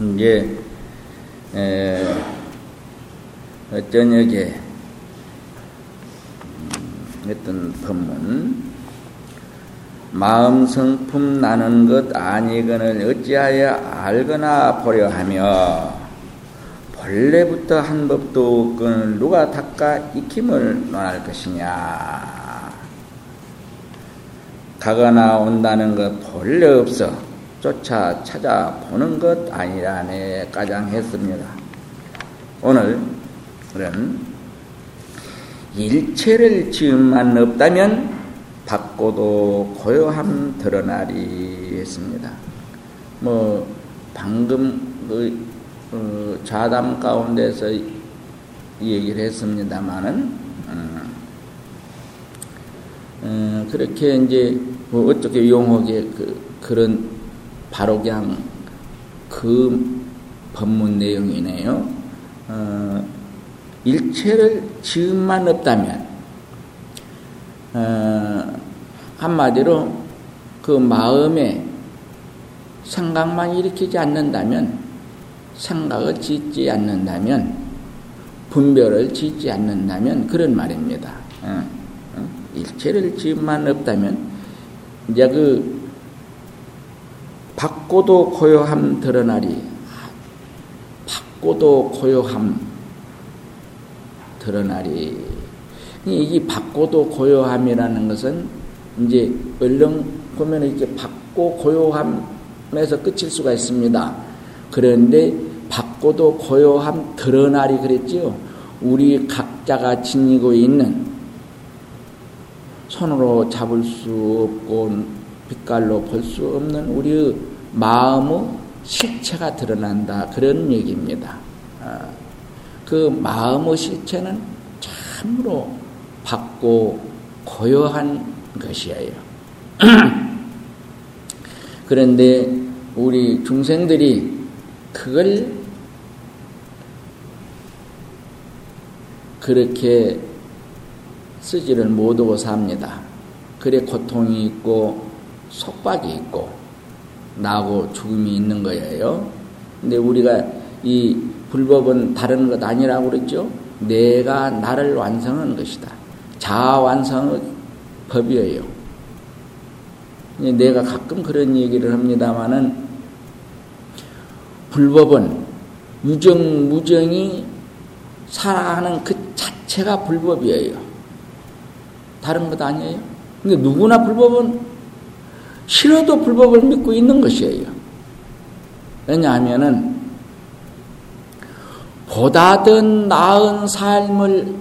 이제 에, 저녁에 음, 어떤 법문. 마음 성품 나는 것 아니거늘 어찌하여 알거나 보려 하며 본래부터 한 법도 없건 누가 닦아 익힘을 논할 것이냐. 가거나 온다는 것 본래 없어 쫓아 찾아보는 것 아니라네 가장했습니다. 오늘 그런 일체를 지음만 없다면 받고도 고요함 드러나리 했습니다. 뭐 방금 그 어, 좌담 가운데서 얘기를 했습니다마는 음, 어, 그렇게 이제 뭐 어떻게 용하게 그, 그런 바로 그냥 그 법문 내용이네요. 어, 일체를 지음만 없다면 어, 한마디로 그 마음에 생각만 일으키지 않는다면 생각을 짓지 않는다면 분별을 짓지 않는다면 그런 말입니다. 어, 어? 일체를 지음만 없다면 이제 그 받고도 고요함 드러나리 받고도 고요함 드러나리 이 받고도 고요함이라는 것은 이제 얼른 보면 이렇게 받고 고요함에서 끝일 수가 있습니다. 그런데 받고도 고요함 드러나리 그랬지요. 우리 각자가 지니고 있는 손으로 잡을 수 없고 빛깔로 볼 수 없는 우리의 마음의 실체가 드러난다. 그런 얘기입니다. 아, 그 마음의 실체는 참으로 밝고 고요한 것이에요. 그런데 우리 중생들이 그걸 그렇게 쓰지를 못하고 삽니다. 그래 고통이 있고 속박이 있고 나고 죽음이 있는 거예요. 근데 우리가 이 불법은 다른 것 아니라고 그랬죠. 내가 나를 완성하는 것이다. 자아 완성의 법이에요. 내가 가끔 그런 얘기를 합니다마는 불법은 유정 무정이 살아가는 그 자체가 불법이에요. 다른 것 아니에요. 근데 누구나 불법은 싫어도 불법을 믿고 있는 것이에요. 왜냐하면은 보다 더 나은 삶을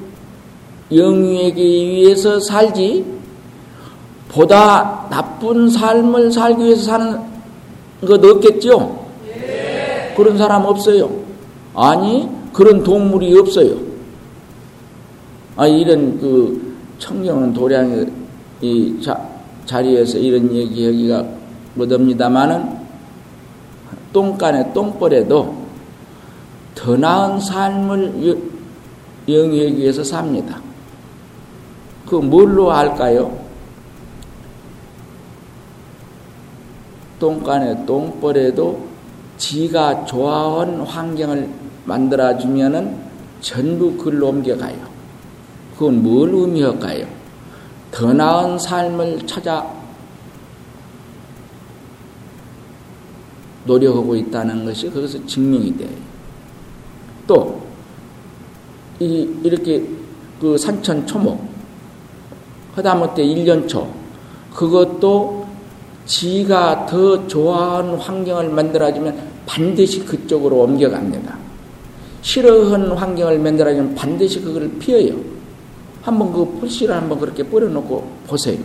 영위하기 위해서 살지 보다 나쁜 삶을 살기 위해서 사는 것 없겠죠? 네. 그런 사람 없어요. 아니 그런 동물이 없어요. 아 이런 그 청정은 도량의 이 자, 자리에서 이런 얘기하기가 못합니다만은 똥간에 똥벌에도 더 나은 삶을 영위하기 위해서 삽니다. 그 뭘로 할까요? 똥간에 똥벌에도 지가 좋아한 환경을 만들어주면은 전부 글로 옮겨가요. 그건 뭘 의미할까요? 더 나은 삶을 찾아 노력하고 있다는 것이 거기서 증명이 돼요. 또, 이, 이렇게 그 산천 초목, 하다못해 1년초, 그것도 지가 더 좋아하는 환경을 만들어주면 반드시 그쪽으로 옮겨갑니다. 싫어하는 환경을 만들어주면 반드시 그걸 피해요. 한번 그 풀씨를 한번 그렇게 뿌려놓고 보세요.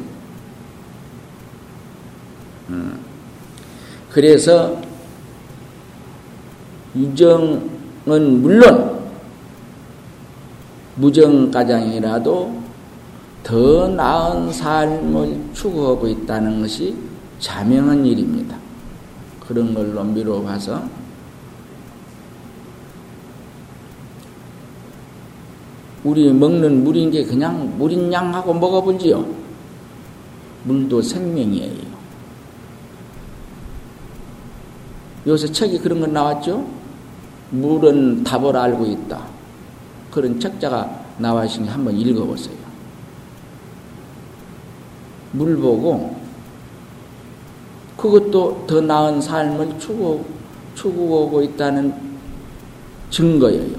음. 그래서 유정은 물론 무정가장이라도 더 나은 삶을 추구하고 있다는 것이 자명한 일입니다. 그런 걸로 미뤄 봐서 우리 먹는 물인 게 그냥 물인 양하고 먹어본지요. 물도 생명이에요. 요새 책이 그런 거 나왔죠? 물은 답을 알고 있다. 그런 책자가 나와 있으니 한번 읽어보세요. 물 보고 그것도 더 나은 삶을 추구, 추구하고 있다는 증거예요.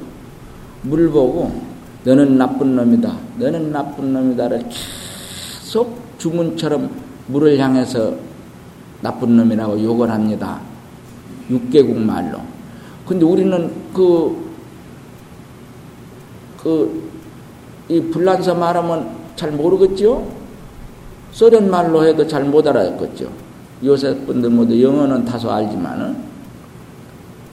물 보고 너는 나쁜 놈이다. 너는 나쁜 놈이다를 계속 주문처럼 물을 향해서 나쁜 놈이라고 욕을 합니다. 육개국 말로. 근데 우리는 그, 그, 이 불란서 말하면 잘 모르겠죠? 소련 말로 해도 잘 못 알아듣겠죠? 요새 분들 모두 영어는 다소 알지만은,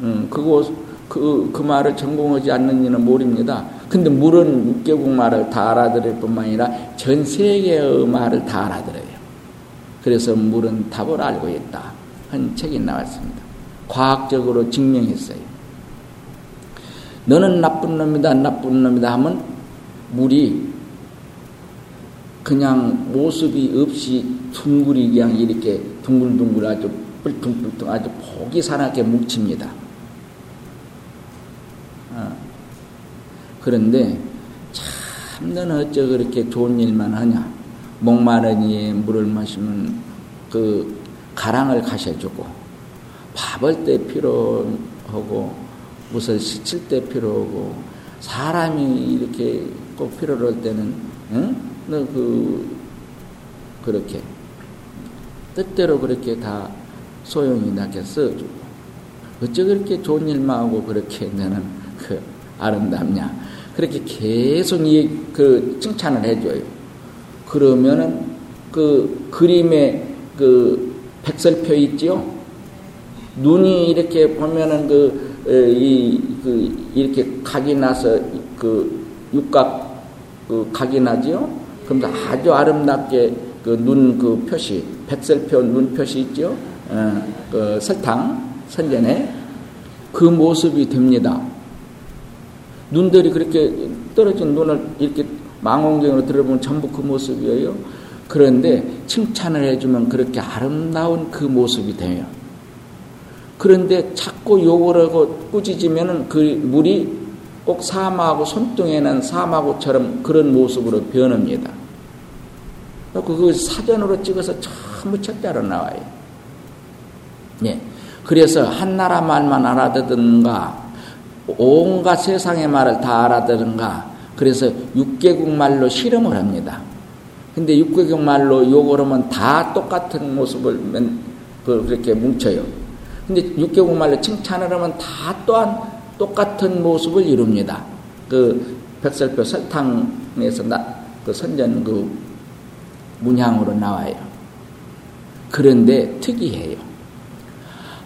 음, 그거, 그, 그 말을 전공하지 않는 이는 모릅니다. 근데 물은 6개국 말을 다 알아들을 뿐만 아니라 전 세계의 말을 다 알아들어요. 그래서 물은 답을 알고 있다. 한 책이 나왔습니다. 과학적으로 증명했어요. 너는 나쁜 놈이다, 나쁜 놈이다 하면 물이 그냥 모습이 없이 둥글이 그냥 이렇게 둥글둥글 아주 뿔퉁뿔퉁 아주 보기 사납게 뭉칩니다. 어. 그런데 참 너는 어째 그렇게 좋은 일만 하냐? 목마르니 물을 마시면 그 가랑을 가셔주고 밥을 때 필요하고 무엇을 씻을 때 필요하고 사람이 이렇게 꼭 필요로 할 때는 응? 너그 그렇게 뜻대로 그렇게 다 소용이 나게 써주고 어째 그렇게 좋은 일만 하고 그렇게 너는 그 아름답냐 그렇게 계속 이 그 칭찬을 해줘요. 그러면은 그 그림에 그 백설표 있지요? 눈이 이렇게 보면은 그, 이, 그, 이렇게 각이 나서 그 육각 그 각이 나지요? 그럼 아주 아름답게 그 눈 그 표시, 백설표 눈 표시 있죠? 어, 그 설탕, 선전에 그 모습이 됩니다. 눈들이 그렇게 떨어진 눈을 이렇게 망원경으로 들어보면 전부 그 모습이에요. 그런데 칭찬을 해주면 그렇게 아름다운 그 모습이 돼요. 그런데 자꾸 욕을 하고 꾸짖으면 그 물이 꼭 사마하고 손등에 는 사마고처럼 그런 모습으로 변합니다. 그 사전으로 찍어서 전부 책자로 나와요. 예. 그래서 한 나라 말만 알아듣든가 온갖 세상의 말을 다 알아들은가. 그래서 육개국 말로 실험을 합니다. 근데 육개국 말로 욕을 하면 다 똑같은 모습을 그, 그렇게 뭉쳐요. 근데 육개국 말로 칭찬을 하면 다 또한 똑같은 모습을 이룹니다. 그 백설표 설탕에서 나, 그 선전 그 문양으로 나와요. 그런데 특이해요.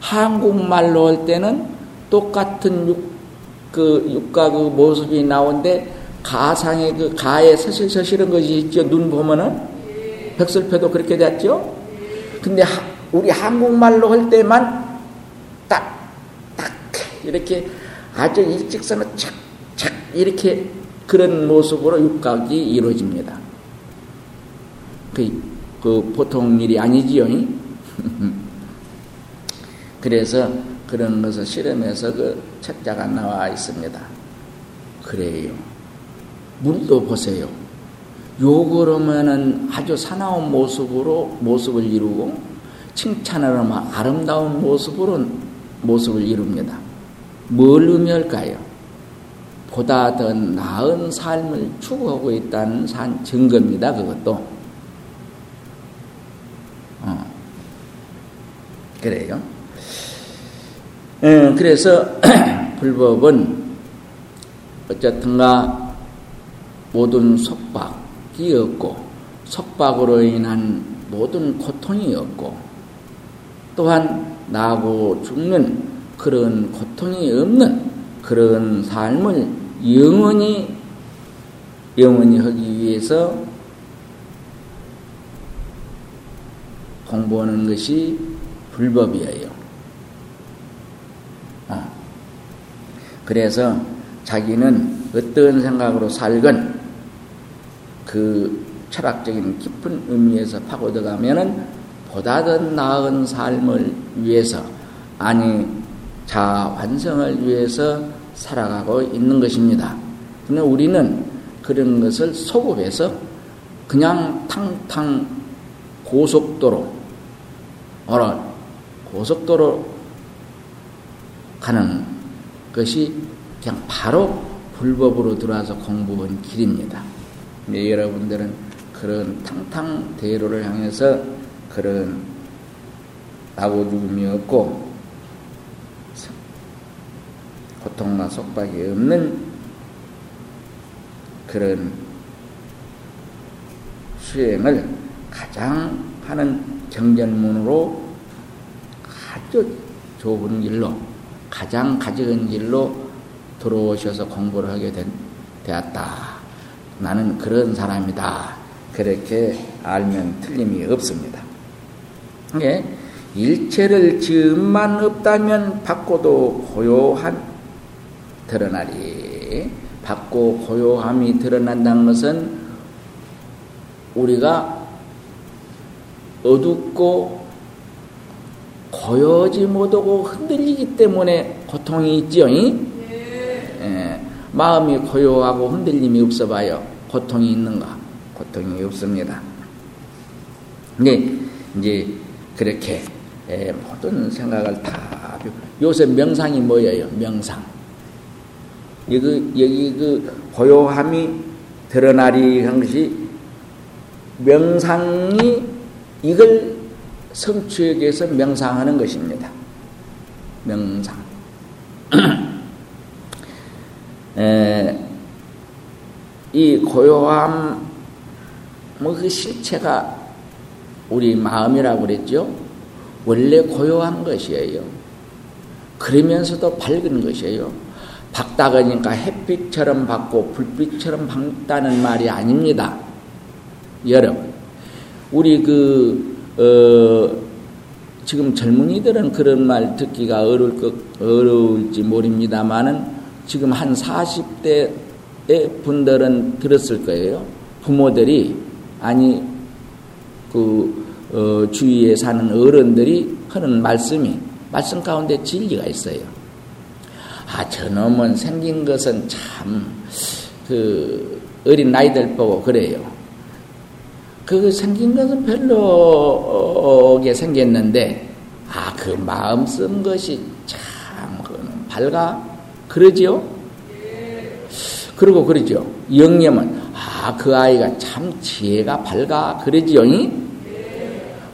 한국말로 할 때는 똑같은 육, 그 육가 그 모습이 나오는데 가상의 그 가에 서실서실한 것이 있죠. 눈 보면은 백설표도 그렇게 됐죠. 근데 우리 한국말로 할 때만 딱, 딱 이렇게 아주 일직선으로 착 착 이렇게 그런 모습으로 육각이 이루어집니다. 그, 그 보통 일이 아니지요. 그래서 그런 것을 실험해서 그 책자가 나와 있습니다. 그래요. 물도 보세요. 하면은 아주 사나운 모습으로 모습을 이루고 칭찬을 하면 아름다운 모습으로 모습을 이룹니다. 뭘 의미할까요? 보다 더 나은 삶을 추구하고 있다는 산 증거입니다. 그것도. 어. 그래요. 음, 그래서 불법은 어쨌든가 모든 속박이 없고 속박으로 인한 모든 고통이 없고 또한 나고 죽는 그런 고통이 없는 그런 삶을 영원히 영원히 하기 위해서 공부하는 것이 불법이에요. 그래서 자기는 어떤 생각으로 살건 그 철학적인 깊은 의미에서 파고들어가면은 보다 더 나은 삶을 위해서 아니 자아 완성을 위해서 살아가고 있는 것입니다. 그러나 우리는 그런 것을 소급해서 그냥 탕탕 고속도로, 어라, 고속도로 가는 것이 그냥 바로 불법으로 들어와서 공부한 길입니다. 네, 여러분들은 그런 탕탕 대로를 향해서 그런 나고 죽음이 없고 고통과 속박이 없는 그런 수행을 가장 하는 경전문으로 아주 좋은 길로 가장 가져은 길로 들어오셔서 공부를 하게 된, 되었다. 나는 그런 사람이다. 그렇게 알면 틀림이 없습니다. 예, 일체를 지음만 없다면 받고도 고요한 드러나리. 받고 고요함이 드러난다는 것은 우리가 어둡고 고요지 못하고 흔들리기 때문에 고통이 있지요. 예, 마음이 고요하고 흔들림이 없어봐요. 고통이 있는가? 고통이 없습니다. 근데 이제 그렇게 예, 모든 생각을 다 요새 명상이 뭐예요? 명상. 여기 여기 그 고요함이 드러나리 한 것이 명상이 이걸 성취하기 위해서 명상하는 것입니다. 명상. 에, 이 고요함, 뭐 그 실체가 우리 마음이라고 그랬죠? 원래 고요한 것이에요. 그러면서도 밝은 것이에요. 밝다그니까 햇빛처럼 밝고 불빛처럼 밝다는 말이 아닙니다. 여러분, 우리 그, 어, 지금 젊은이들은 그런 말 듣기가 어려울 것, 어려울지 모릅니다만은 지금 한 40대의 분들은 들었을 거예요. 부모들이, 아니, 그, 어, 주위에 사는 어른들이 하는 말씀이, 말씀 가운데 진리가 있어요. 아, 저놈은 생긴 것은 참, 그, 어린 나이들 보고 그래요. 그 생긴 것은 별로게 생겼는데, 아, 그 마음 쓴 것이 참, 밝아? 그러지요? 그리고 그러죠. 영념은, 아, 그 아이가 참 지혜가 밝아? 그러지요?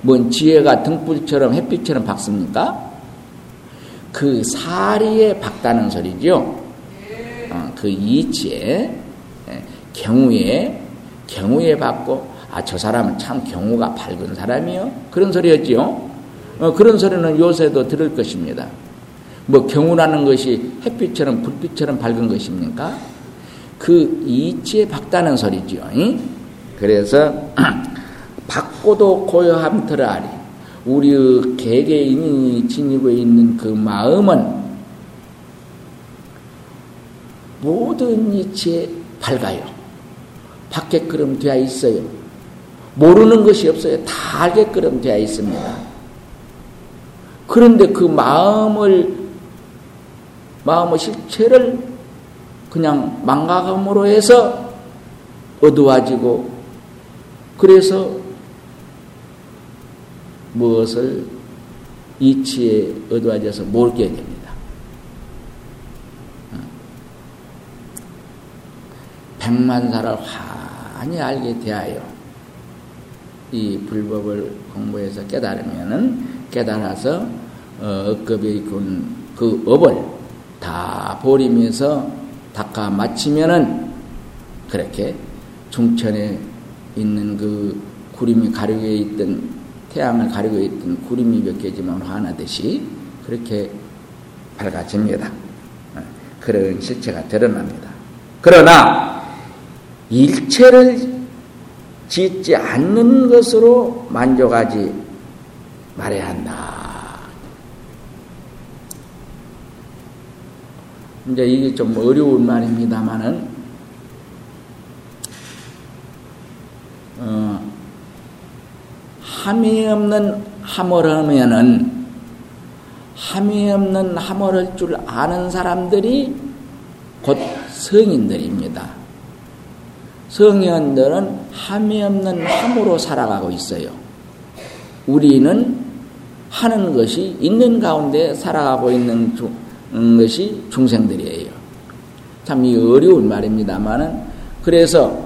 뭔 지혜가 등불처럼 햇빛처럼 밝습니까? 그 사리에 박다는 소리죠. 어, 그 이치에 예, 경우에 경우에 받고 아 저 사람은 참 경우가 밝은 사람이요 그런 소리였지요. 어, 그런 소리는 요새도 들을 것입니다. 뭐 경우라는 것이 햇빛처럼 불빛처럼 밝은 것입니까? 그 이치에 박다는 소리지요. 그래서 받고도 고요함 들어아리 우리의 개개인이 지니고 있는 그 마음은 모든 이치에 밝아요. 받게끔 되어 있어요. 모르는 것이 없어요. 다 알게끔 되어 있습니다. 그런데 그 마음을, 마음의 실체를 그냥 망가감으로 해서 어두워지고, 그래서 무엇을 이치에 어두워져서 몰게 됩니다. 백만사를 환히 알게 되하여 이 불법을 공부해서 깨달으면은 깨달아서 어, 억겁에 있군 그 업을 다 버리면서 닦아 마치면은 그렇게 중천에 있는 그 구름이 가르게 있던 태양을 가리고 있던 구름이 몇 개지만 화나듯이 그렇게 밝아집니다. 어, 그런 실체가 드러납니다. 그러나 일체를 짓지 않는 것으로 만족하지 말아야 한다. 이제 이게 좀 어려운 말입니다만은, 어, 함이 없는 함을 하면은 함이 없는 함을 줄 아는 사람들이 곧 성인들입니다. 성인들은 함이 없는 함으로 살아가고 있어요. 우리는 하는 것이 있는 가운데 살아가고 있는 중, 음, 것이 중생들이에요. 참 이 어려운 말입니다만은 그래서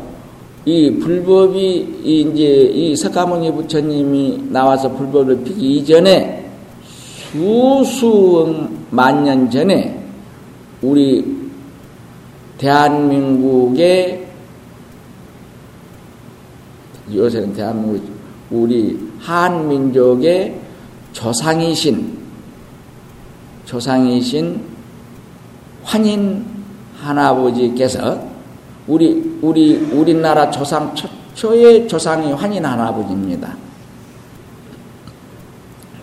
이 불법이 이제 이 석가모니 부처님이 나와서 불법을 피기 이전에 수수만 년 전에 우리 대한민국의 요새는 대한민국 우리 한민족의 조상이신 조상이신 환인 할아버지께서 우리 우리 우리나라 조상 최초의 조상이 환인 할아버지입니다.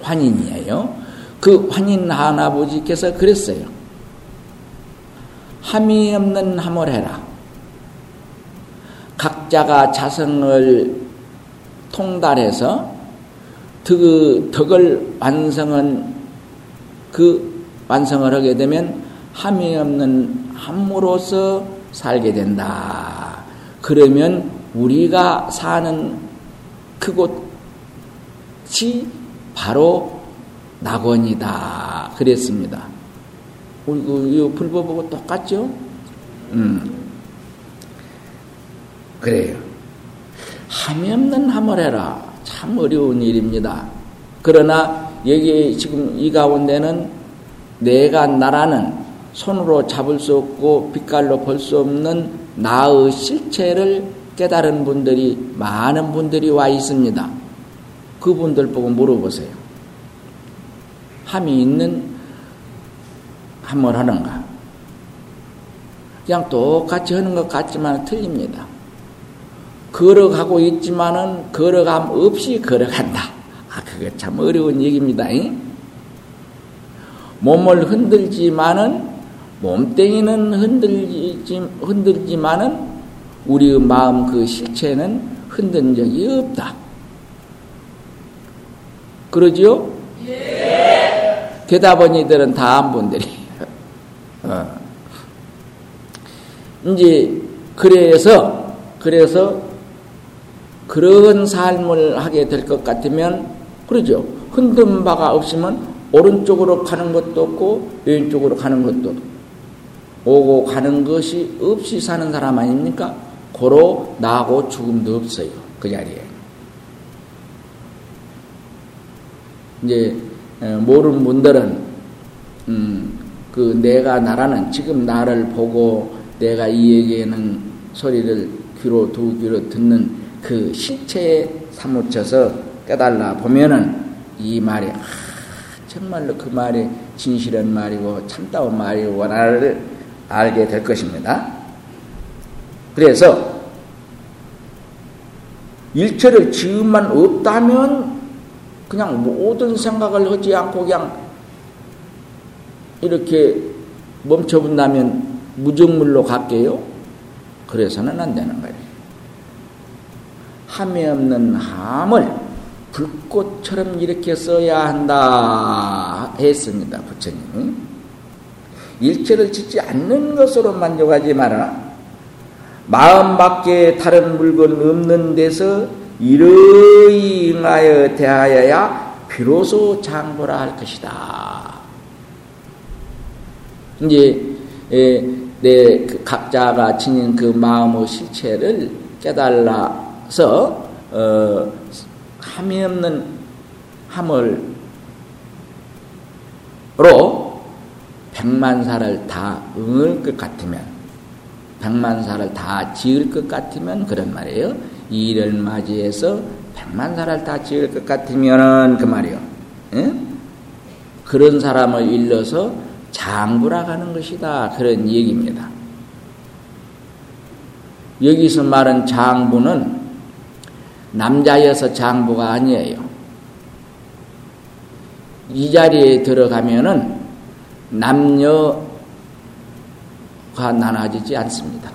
환인이에요. 그 환인 할아버지께서 그랬어요. 함이 없는 함을 해라. 각자가 자성을 통달해서 덕, 덕을 완성한 그 완성을 하게 되면 함이 없는 함으로서 살게 된다. 그러면 우리가 사는 그곳이 바로 낙원이다. 그랬습니다. 우리 그 불법하고 똑같죠? 음. 그래요. 함이 없는 함을 해라. 참 어려운 일입니다. 그러나 여기 지금 이 가운데는 내가 나라는 손으로 잡을 수 없고 빛깔로 볼 수 없는 나의 실체를 깨달은 분들이 많은 분들이 와 있습니다. 그분들 보고 물어보세요. 함이 있는 한번 하는가? 그냥 똑같이 하는 것 같지만 틀립니다. 걸어가고 있지만은 걸어감 없이 걸어간다. 아, 그게 참 어려운 얘기입니다. 잉? 몸을 흔들지만은 몸땡이는 흔들지, 흔들지만은 우리의 마음 그 실체는 흔든 적이 없다. 그러지요? 예. 대답은 이들은 다한 분들이. 어. 이제 그래서 그래서 그런 삶을 하게 될 것 같으면 그러죠. 흔든 바가 없으면 오른쪽으로 가는 것도 없고 왼쪽으로 가는 것도 없고 오고 가는 것이 없이 사는 사람 아닙니까? 고로 나고 죽음도 없어요. 그 자리에. 이제 모르는 분들은 음, 그 내가 나라는 지금 나를 보고 내가 이에게는 소리를 귀로 두 귀로 듣는 그 실체에 사무쳐서 깨달라 보면은 이 말이 아, 정말로 그 말이 진실한 말이고 참다운 말이고 원화를 알게 될 것입니다. 그래서 일체를 지음만 없다면 그냥 모든 생각을 하지 않고 그냥 이렇게 멈춰본다면 무정물로 갈게요? 그래서는 안 되는 거예요. 함이 없는 함을 불꽃처럼 이렇게 써야 한다 했습니다. 부처님. 일체를 짓지 않는 것으로 만족하지 마라. 마음 밖에 다른 물건 없는 데서 이러이 응하여 대하여야 비로소 장보라 할 것이다. 이제 내그 각자가 지닌 그 마음의 실체를 깨달 아서 어, 함이 없는 함을로 백만사를 다 응을 것 같으면 백만사를 다 지을 것 같으면 그런 말이에요. 이 일을 맞이해서 백만사를 다 지을 것 같으면은 그 말이요. 예? 그런 사람을 일러서 장부라 가는 것이다. 그런 얘기입니다. 여기서 말한 장부는 남자여서 장부가 아니에요. 이 자리에 들어가면은 남녀가 나눠지지 않습니다.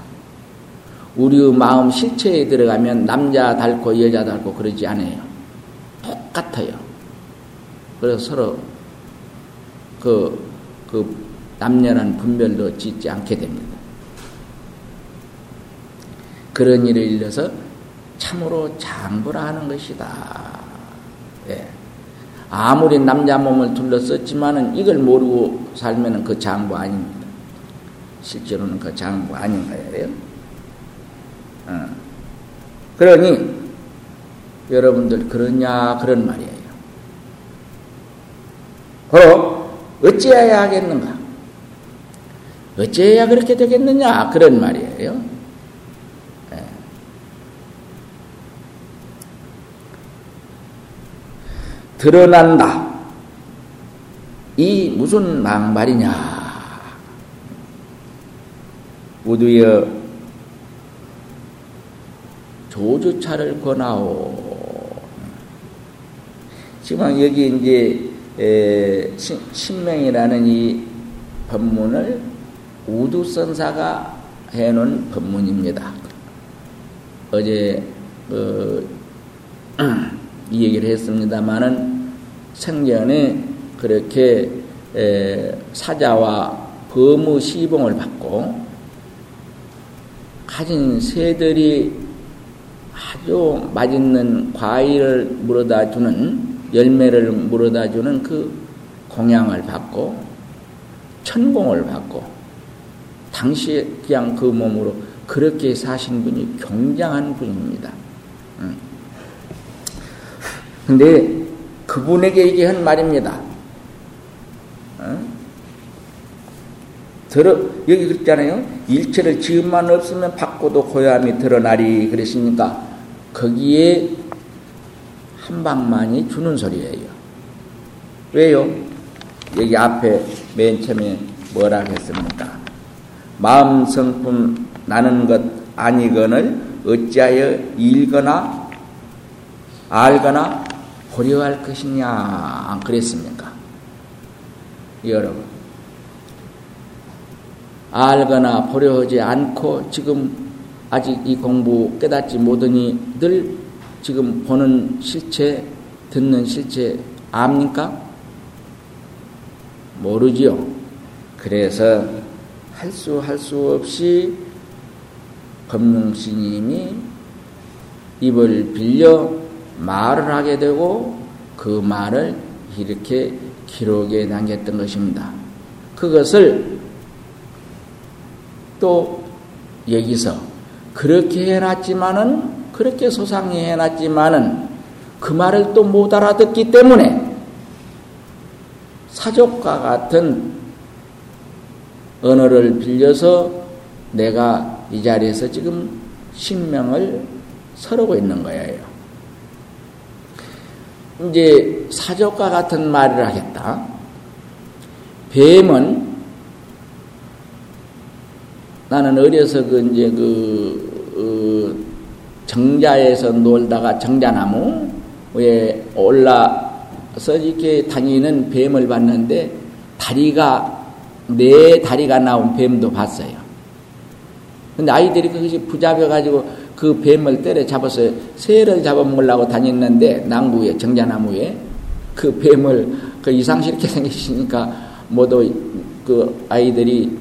우리의 마음 실체에 들어가면 남자 닳고 여자 닳고 그러지 않아요. 똑같아요. 그래서 서로 그, 그 남녀란 분별도 짓지 않게 됩니다. 그런 일을 일러서 참으로 장부라 하는 것이다. 예. 아무리 남자 몸을 둘러썼지만은 이걸 모르고 살면은 그 장부 아닙니다. 실제로는 그 장부 아닌 거예요. 어. 그러니 여러분들 그러냐 그런 말이에요. 바로 어찌해야 하겠는가? 어찌해야 그렇게 되겠느냐 그런 말이에요. 드러난다. 이 무슨 막말이냐? 우두여 조주차를 권하오. 지금 여기 이제 에, 신명이라는 이 법문을 우두선사가 해놓은 법문입니다. 어제 어, 이 얘기를 했습니다마는 생전에 그렇게 에, 사자와 범무 시봉을 받고 가진 새들이 아주 맛있는 과일을 물어다 주는 열매를 물어다 주는 그 공양을 받고 천공을 받고 당시에 그냥 그 몸으로 그렇게 사신 분이 굉장한 분입니다. 근데 그분에게 얘기한 말입니다. 들어 여기 그랬잖아요. 일체를 지음만 없으면 받고도 고요함이 드러나리 그랬으니까 거기에 한 방만이 주는 소리예요. 왜요? 여기 앞에 맨 처음에 뭐라 했습니까? 마음 성품 나는 것 아니거늘 어찌하여 읽거나 알거나 고려할 것이냐 그랬습니까? 여러분 알거나 보려하지 않고 지금 아직 이 공부 깨닫지 못하니 늘 지금 보는 실체, 듣는 실체 압니까? 모르지요. 그래서 할 수 할 수 없이 법룡스님이 입을 빌려 말을 하게 되고 그 말을 이렇게 기록에 남겼던 것입니다. 그것을 또 여기서 그렇게 해놨지만은 그렇게 소상히 해놨지만은 그 말을 또 못 알아듣기 때문에 사족과 같은 언어를 빌려서 내가 이 자리에서 지금 신명을 서르고 있는 거예요. 이제 사족과 같은 말을 하겠다. 뱀은 나는 어려서 그 이제 그 어, 정자에서 놀다가 정자나무에 올라서 이렇게 다니는 뱀을 봤는데 다리가 네 다리가 나온 뱀도 봤어요. 근데 아이들이 그것이 부잡여 가지고 그 뱀을 때려 잡아서 새를 잡아먹으려고 다녔는데 남구에 정자나무에 그 뱀을 그 이상스럽게 생기시니까 모두 그 아이들이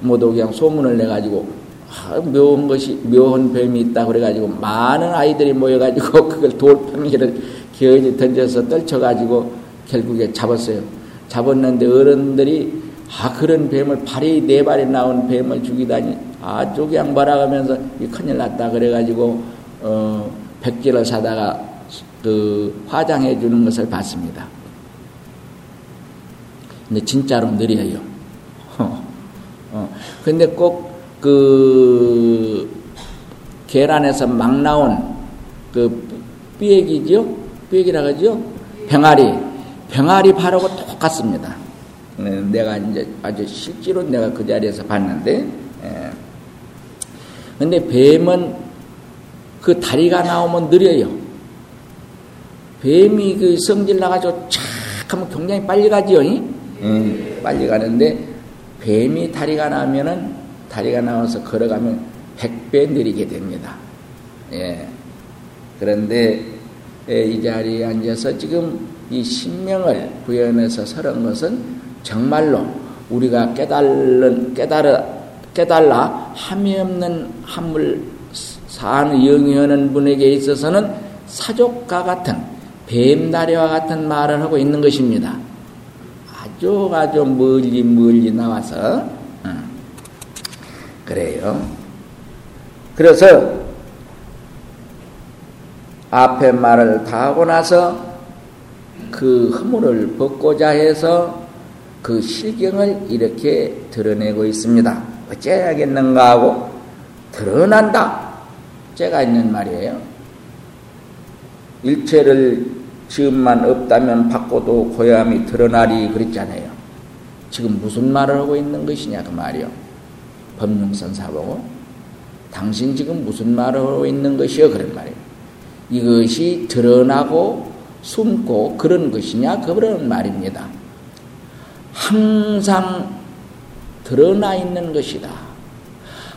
모두 그냥 소문을 내 가지고 아, 묘한 것이 묘한 뱀이 있다 그래 가지고 많은 아이들이 모여 가지고 그걸 돌팽이를 기어이 던져서 떨쳐 가지고 결국에 잡았어요. 잡았는데 어른들이 아 그런 뱀을 발이 네 발이 나온 뱀을 죽이다니 그냥 말아가면서 이 큰일 났다 그래가지고 어 백지를 사다가 그 화장해 주는 것을 봤습니다. 근데 진짜로 느려요. 어. 근데 꼭 그 계란에서 막 나온 그 삐액이죠? 삐액이라 그러죠? 병아리. 병아리 바르고 똑같습니다. 네, 내가 이제 아주 실제로 내가 그 자리에서 봤는데, 예. 근데 뱀은 그 다리가 나오면 느려요. 뱀이 그 성질 나가지고 착 하면 굉장히 빨리 가지요. 음, 빨리 가는데 뱀이 다리가 나면은 다리가 나와서 걸어가면 100배 느리게 됩니다. 예. 그런데 예, 이 자리에 앉아서 지금 이 신명을 구현해서 서는 것은 정말로 우리가 깨달는 깨달아 깨달라 함이 없는 함을 사는 영위하는 분에게 있어서는 사족과 같은 뱀다리와 같은 말을 하고 있는 것입니다. 아주 아주 멀리 멀리 나와서 음. 그래요. 그래서 앞에 말을 다 하고 나서 그 허물을 벗고자 해서 그 실경을 이렇게 드러내고 있습니다. 어째야겠는가 하고 드러난다. 제가 있는 말이에요. 일체를 지음만 없다면 바꿔도 고함이 드러나리 그랬잖아요. 지금 무슨 말을 하고 있는 것이냐 그 말이요. 법륜선사 보고 당신 지금 무슨 말을 하고 있는 것이요 그런 말이에요. 이것이 드러나고 숨고 그런 것이냐 그런 말입니다. 항상 드러나 있는 것이다.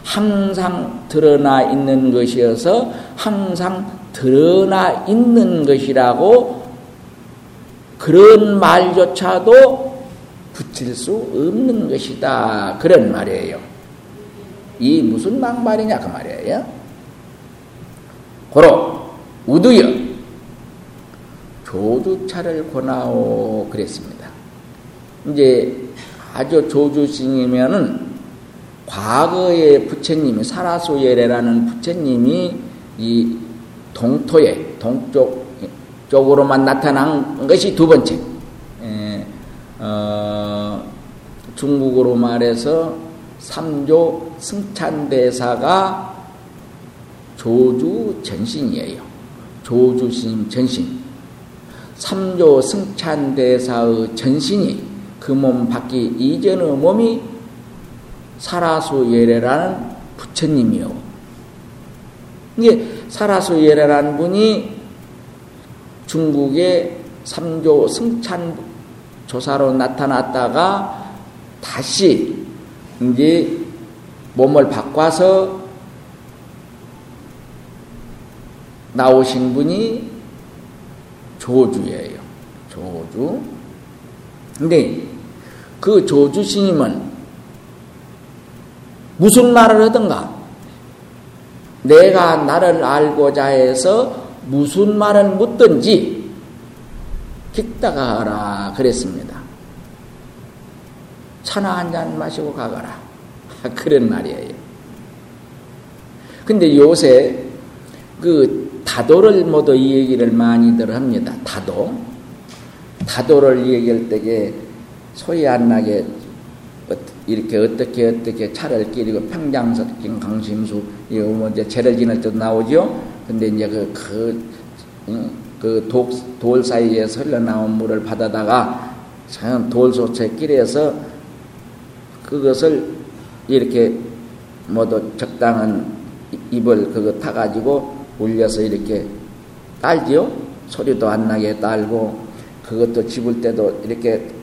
항상 드러나 있는 것이어서 항상 드러나 있는 것이라고 그런 말조차도 붙일 수 없는 것이다. 그런 말이에요. 이 무슨 막말이냐 그 말이에요. 고로 우두여 조주차를 권하오 그랬습니다. 이제 아주 조주신이면은 과거의 부처님이 사라수예래라는 부처님이 이 동토에 동쪽 쪽으로만 나타난 것이 두 번째. 에, 어, 중국으로 말해서 삼조 승찬대사가 조주 전신이에요. 조주 스님 전신. 삼조 승찬대사의 전신이 그 몸 받기 이전의 몸이 사라수 예래라는 부처님이요. 이게 사라수 예래라는 분이 중국의 삼조 승찬 조사로 나타났다가 다시 이제 몸을 바꿔서 나오신 분이 조주예요. 조주. 근데 그 조주 스님은 무슨 말을 하던가? 내가 나를 알고자 해서 무슨 말을 묻든지 깃다가 하라 그랬습니다. 차나 한 잔 마시고 가거라. 그런 말이에요. 근데 요새 그 다도를 모두 이 얘기를 많이들 합니다. 다도. 다도를 얘기할 때에 소리 안 나게 이렇게 어떻게 어떻게 차를 끼리고 평장석진 강심수 이거 뭐 이제 죄를 지낼 때 나오죠. 근데 이제 그그 그돌 그 사이에서 흘러나온 물을 받아다가 돌소체 끼리에서 그것을 이렇게 모두 적당한 입을 그거 타가지고 올려서 이렇게 딸지요? 소리도 안 나게 딸고 그것도 집을 때도 이렇게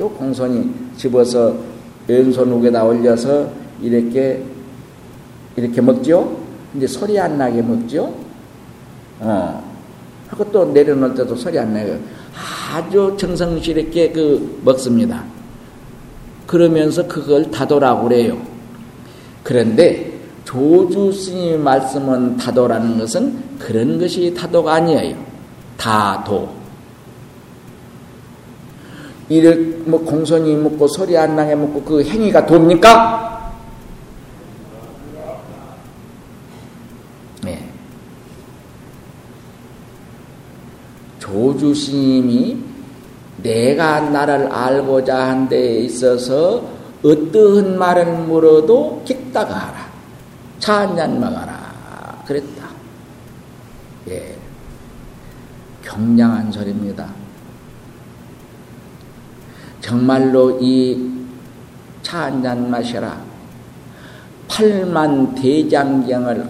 아주 공손히 집어서 왼손 우에다 올려서 이렇게 이렇게 먹죠? 이제 소리 안 나게 먹죠? 어. 하고 또 내려놓을 때도 소리 안 나게 아주 정성스럽게 그 먹습니다. 그러면서 그걸 다도라고 그래요. 그런데 조주 스님의 말씀은 타도라는 것은 그런 것이 타도가 아니에요. 다도. 이를 뭐 공손히 묻고 소리 안 나게 묻고 그 행위가 돕니까? 네. 조주 스님이 내가 나를 알고자 한데 있어서 어떠한 말을 물어도 깃다가 하라. 차한잔 먹어라. 그랬다. 예. 경량한 소리입니다. 정말로 이 차 한 잔 마셔라. 팔만 대장경을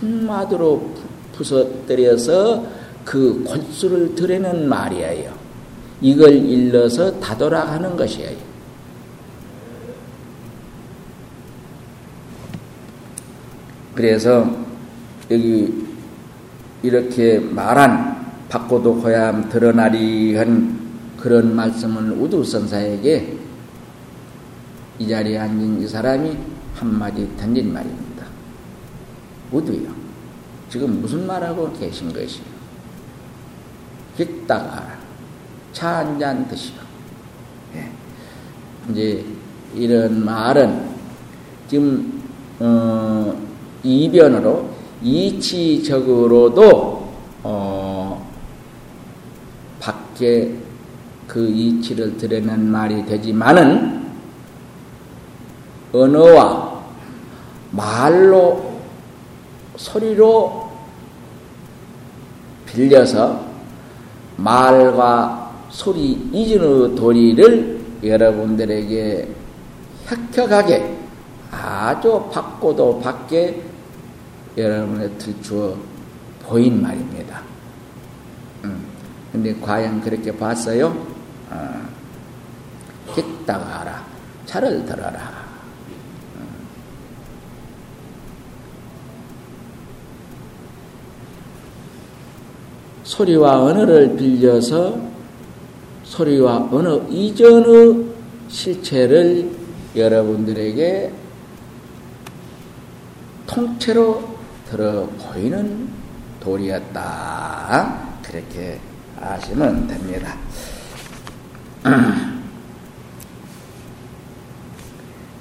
한마디로 부서뜨려서 그 골수를 드리는 말이에요. 이걸 일러서 다돌아가는 것이에요. 그래서 여기 이렇게 말한 바꿔도 고야 드러나리 한 그런 말씀을 우두선사에게 이 자리에 앉은 이 사람이 한마디 던진 말입니다. 우두요. 지금 무슨 말하고 계신 것이요? 깃다가 차 한 잔 드시오. 예. 이제 이런 말은 지금 어, 이변으로 이치적으로도 어, 밖에 그 이치를 드러낸 말이 되지만은 언어와 말로 소리로 빌려서 말과 소리 이전의 도리를 여러분들에게 혁혁하게 아주 밖고도 밖에 여러분에 들추어 보인 말입니다. 음, 근데 과연 그렇게 봤어요? 어, 깃다가 하라. 차를 들어라. 소리와 언어를 빌려서 소리와 언어 이전의 실체를 여러분들에게 통째로 들어 보이는 돌이었다. 그렇게 아시면 됩니다.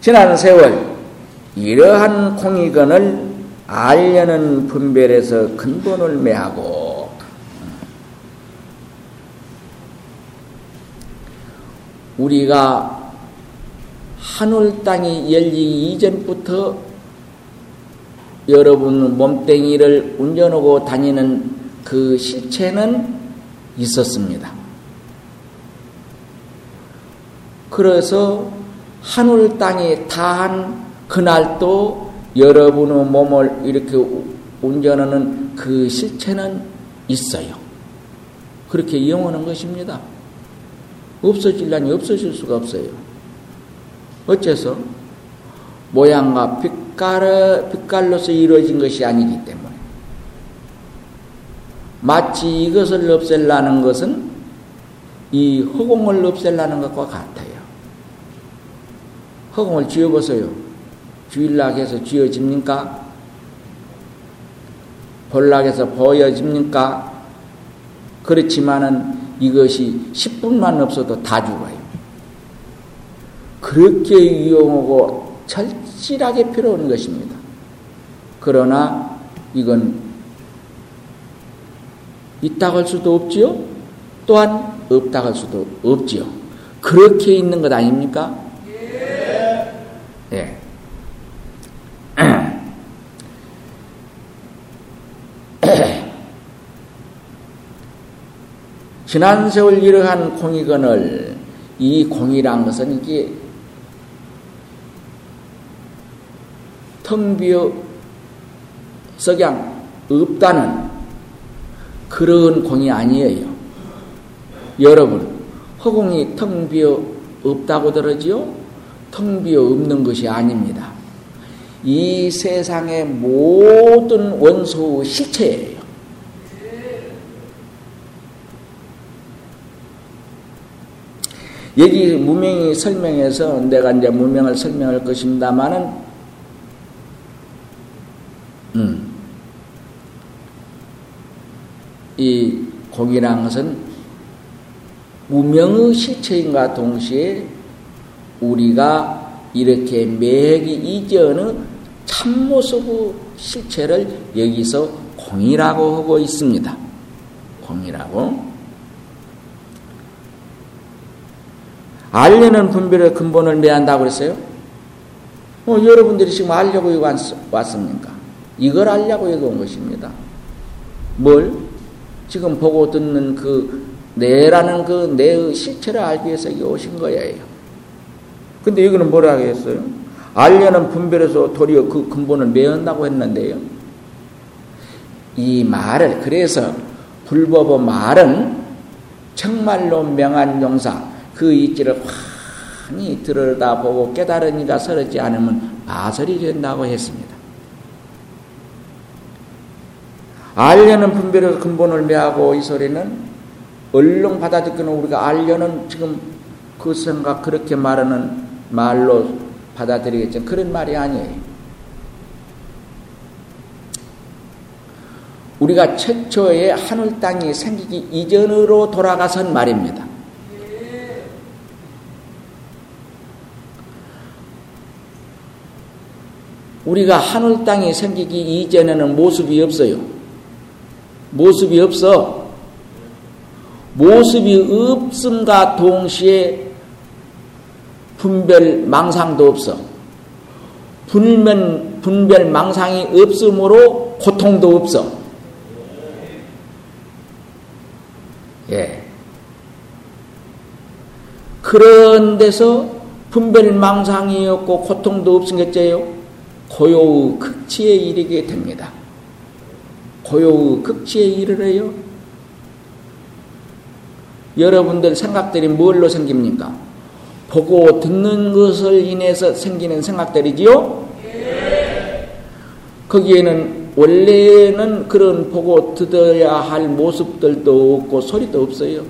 지난 세월 이러한 공익원을 알려는 분별에서 근본을 매하고 우리가 하늘 땅이 열리기 이전부터 여러분 몸뚱이를 운전하고 다니는 그 실체는 있었습니다. 그래서 하늘 땅에 다한 그날도 여러분의 몸을 이렇게 운전하는 그 실체는 있어요. 그렇게 이용하는 것입니다. 없어질라니 없어질 수가 없어요. 어째서? 모양과 빛깔, 빛깔로서 이루어진 것이 아니기 때문에. 마치 이것을 없앨라는 것은 이 허공을 없앨라는 것과 같아요. 허공을 지어보세요. 주일락해서 지어집니까? 볼락해서 보여집니까? 그렇지만은 이것이 10분만 없어도 다 죽어요. 그렇게 위험하고 철실하게 필요한 것입니다. 그러나 이건 있다고 할 수도 없지요. 또한 없다고 할 수도 없지요. 그렇게 있는 것 아닙니까? 예. 예. 지난 세월 이러한 공이건을 이 공이란 것은 이게 텅 비어 석양 없다는 그런 공이 아니에요. 여러분, 허공이 텅 비어 없다고 들었지요? 텅 비어 없는 것이 아닙니다. 이 세상의 모든 원소의 실체예요. 여기 무명이 설명해서 내가 이제 무명을 설명할 것입니다만은, 음, 이 공이란 것은 무명의 실체인가 동시에 우리가 이렇게 매기 이전의 참모습의 실체를 여기서 공이라고 하고 있습니다. 공이라고. 알려는 분별의 근본을 매한다고 그랬어요? 어, 여러분들이 지금 알려고 여기 왔습니까? 이걸 알려고 여기 온 것입니다. 뭘? 지금 보고 듣는 그 내라는 그 내의 실체를 알기 위해서 여기 오신 거예요. 근데 여기는 뭐라 하겠어요? 알려는 분별에서 도리어 그 근본을 매한다고 했는데요. 이 말을, 그래서 불법의 말은 정말로 명한 용사, 그 이치를 환히 들여다보고 깨달은 이가 서럽지 않으면 마설이 된다고 했습니다. 알려는 분별의 근본을 매하고 이 소리는 얼른 받아들이는 우리가 알려는 지금 그 생각 그렇게 말하는 말로 받아들이겠죠. 그런 말이 아니에요. 우리가 최초의 하늘 땅이 생기기 이전으로 돌아가선 말입니다. 우리가 하늘 땅이 생기기 이전에는 모습이 없어요. 모습이 없어. 모습이 없음과 동시에 분별 망상도 없어. 분면 분별 망상이 없으므로 고통도 없어. 예. 그런 데서 분별 망상이 없고 고통도 없으겠죠요. 고요의 극치에 이르게 됩니다. 고요의 극치에 이르래요. 여러분들 생각들이 뭘로 생깁니까? 보고 듣는 것을 인해서 생기는 생각들이지요? 거기에는 원래는 그런 보고 듣어야 할 모습들도 없고 소리도 없어요.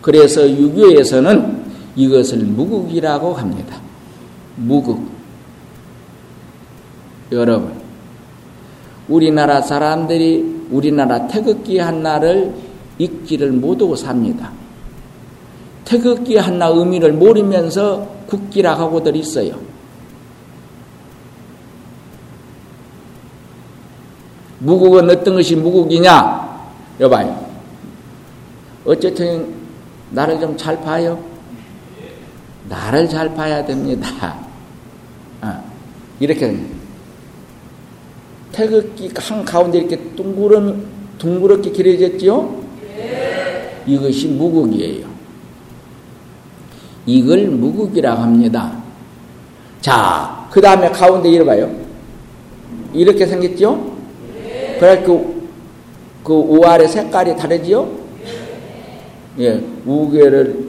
그래서 유교에서는 이것을 무국이라고 합니다. 무국. 여러분, 우리나라 사람들이 우리나라 태극기 하나를 읽지를 못하고 삽니다. 태극기 하나 의미를 모르면서 국기라 하고들 있어요. 무국은 어떤 것이 무국이냐? 여봐요. 어쨌든 나를 좀 잘 봐요. 나를 잘 봐야 됩니다. 어, 이렇게 태극기 한 가운데 이렇게 둥그름, 둥그렇게 길어졌지요? 네. 이것이 무국이에요. 이걸 무국이라고 합니다. 자, 그 다음에 가운데 이어봐요. 이렇게 생겼죠? 네. 그래, 그, 그 우아래 색깔이 다르지요? 예, 우계를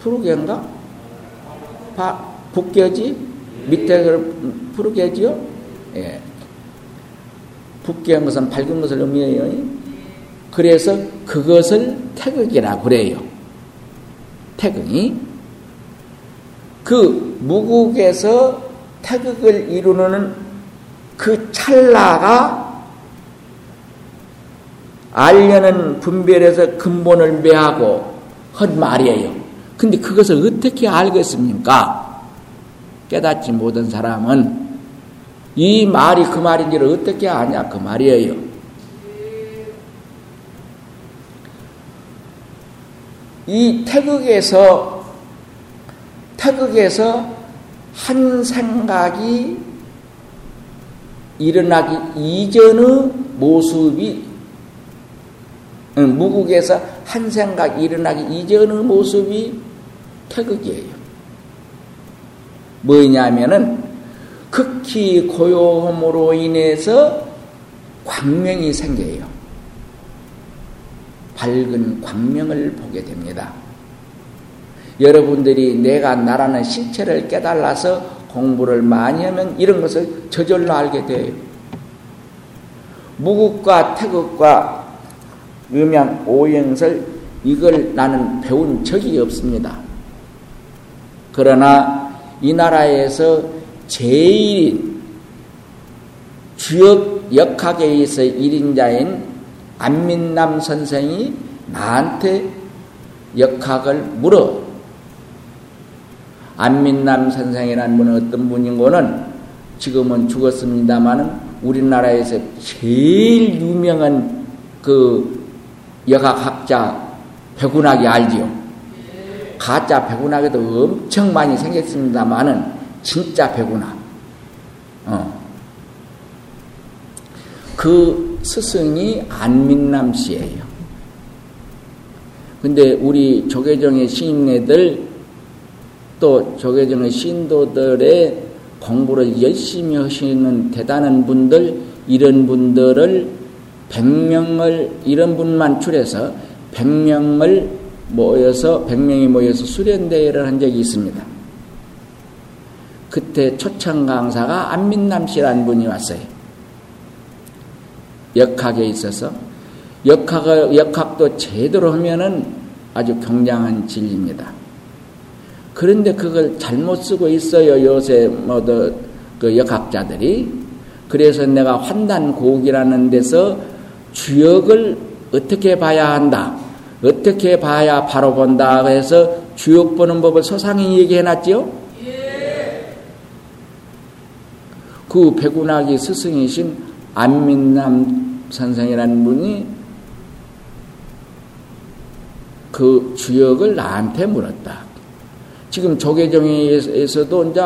푸르게인가? 바, 북계지? 밑에 푸르게지요? 예. 붓게 한 것은 밝은 것을 의미해요. 그래서 그것을 태극이라 그래요. 태극이. 그 무국에서 태극을 이루는 그 찰나가 알려는 분별에서 근본을 매하고 한 말이에요. 근데 그것을 어떻게 알겠습니까? 깨닫지 못한 사람은 이 말이 그 말인지를 어떻게 아냐 그 말이에요. 이 태극에서 태극에서 한 생각이 일어나기 이전의 모습이 무국에서 한 생각 일어나기 이전의 모습이 태극이에요. 뭐냐면은 극히 고요함으로 인해서 광명이 생겨요. 밝은 광명을 보게 됩니다. 여러분들이 내가 나라는 실체를 깨달아서 공부를 많이 하면 이런 것을 저절로 알게 돼요. 무국과 태극과 음양 오행설 이걸 나는 배운 적이 없습니다. 그러나 이 나라에서 제일인 주역 역학에서 1인자인 안민남 선생이 나한테 역학을 물어. 안민남 선생이라는 분은 어떤 분인고는 지금은 죽었습니다마는 우리나라에서 제일 유명한 그 역학학자 백운학이 알지요. 가짜 백운학에도 엄청 많이 생겼습니다마는 진짜 배구나. 어. 그 스승이 안민남 씨예요. 근데 우리 조계종의 시인네들 또 조계종의 신도들의 공부를 열심히 하시는 대단한 분들 이런 분들을 100명을 이런 분만 출해서 100명을 모여서 100명이 모여서 수련 대회를 한 적이 있습니다. 그때 초청 강사가 안민남 씨라는 분이 왔어요. 역학에 있어서 역학을, 역학도 제대로 하면은 아주 굉장한 진리입니다. 그런데 그걸 잘못 쓰고 있어요. 요새 뭐그 역학자들이. 그래서 내가 환단곡이라는 데서 주역을 어떻게 봐야 한다. 어떻게 봐야 바로 본다. 그래서 주역 보는 법을 소상히 얘기해 놨지요? 예. 그 백운학이 스승이신 안민남 선생이라는 분이 그 주역을 나한테 물었다. 지금 조계종에서도 이제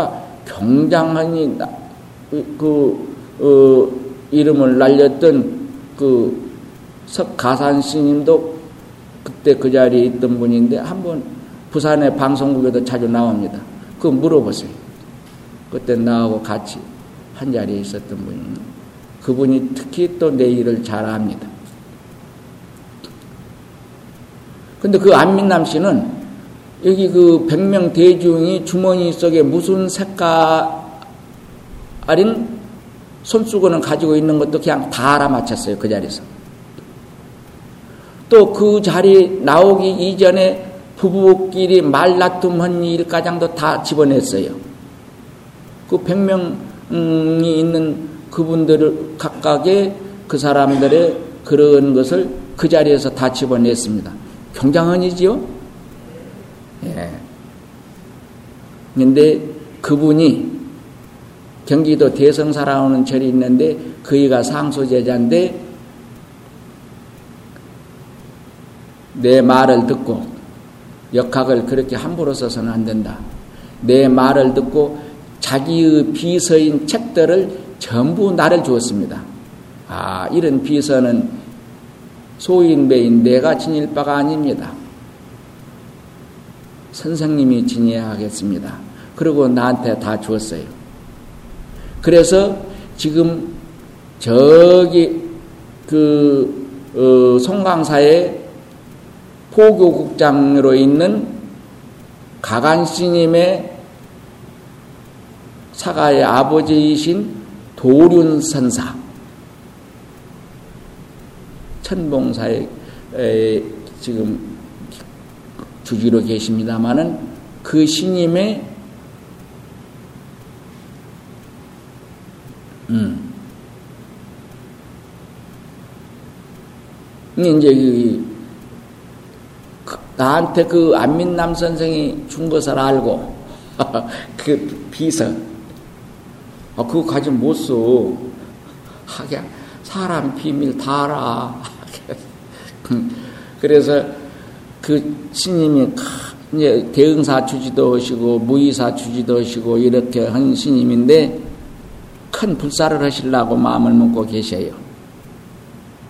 경장하니 그 어, 이름을 날렸던 그 석가산 스님도 그때 그 자리에 있던 분인데 한번 부산의 방송국에도 자주 나옵니다. 그 물어보세요. 그때 나하고 같이 한 자리에 있었던 분이 그분이 특히 또 내 일을 잘 압니다. 근데 그 안민남 씨는 여기 그 백명 대중이 주머니 속에 무슨 색깔인 손수건을 가지고 있는 것도 그냥 다 알아맞혔어요. 그 자리에서. 또 그 자리 나오기 이전에 부부끼리 말다툼한 일가장도 다 집어냈어요. 그 백명이 있는 그분들을 각각의 그 사람들의 그런 것을 그 자리에서 다 집어냈습니다. 경장언이지요? 예. 근데 그분이 경기도 대성사라는 절이 있는데 그이가 상소제자인데 내 말을 듣고 역학을 그렇게 함부로 써서는 안 된다. 내 말을 듣고 자기의 비서인 책들을 전부 나를 주었습니다. 아, 이런 비서는 소인배인 내가 지닐 바가 아닙니다. 선생님이 지녀야 하겠습니다. 그리고 나한테 다 주었어요. 그래서 지금 저기 그 어, 송강사의 포교국장으로 있는 가간 스님의 사가의 아버지이신 도륜선사 천봉사에 지금 주지로 계십니다마는 그 신임의 음. 이제 그, 나한테 그 안민남 선생이 준 것을 알고 그 비서 아, 그거 가지고 못 써. 하게 사람 비밀 다 알아. 그래서 그 스님이 이제 대응사 주지도 하시고 무의사 주지도 하시고 이렇게 한 스님인데 큰 불사를 하시려고 마음을 먹고 계셔요.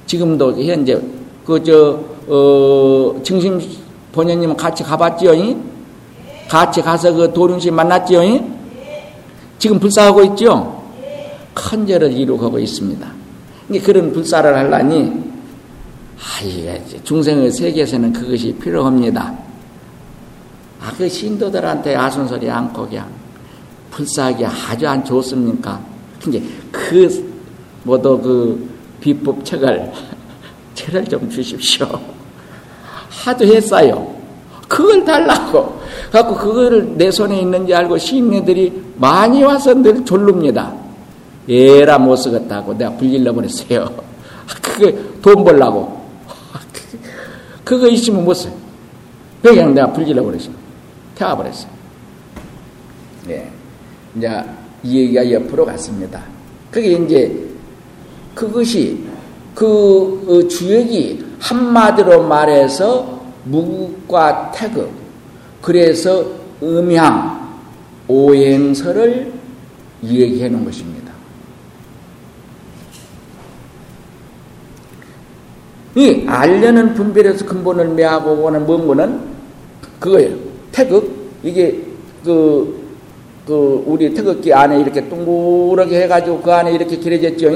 지금도 현재 그 저 어, 증심 본연님은 같이 가봤지요? 같이 가서 그 도륜씨 만났지요? 지금 불사하고 있죠? 큰 절을 이루고 있습니다. 그런 불사를 하려니 아, 중생의 세계에서는 그것이 필요합니다. 아, 그 신도들한테 아순소리 않고 그냥 불사하기 아주 안 좋습니까? 이제 그 모두 그 비법 책을 저를 좀 주십시오. 하도 했어요. 그걸 달라고. 갖고 그거를 내 손에 있는지 알고 시인네들이 많이 와서 늘 졸릅니다. 에라 못 쓰겠다고 내가 불질러 버렸어요. 그게 돈 벌라고. 그거 있으면 못 써요. 그냥 내가 불질러 버렸어요. 태워 버렸어요. 네. 이제 이 얘기가 옆으로 갔습니다. 그게 이제 그것이 그 어, 주역이 한마디로 말해서 무국과 태극 그래서 음향 오행설을 얘기해 놓은 것입니다. 이 알려는 분별에서 근본을 매하고 오는 뭔거는 그거예요. 태극 이게 그 그 우리 태극기 안에 이렇게 둥그렇게 해가지고 그 안에 이렇게 길어졌죠.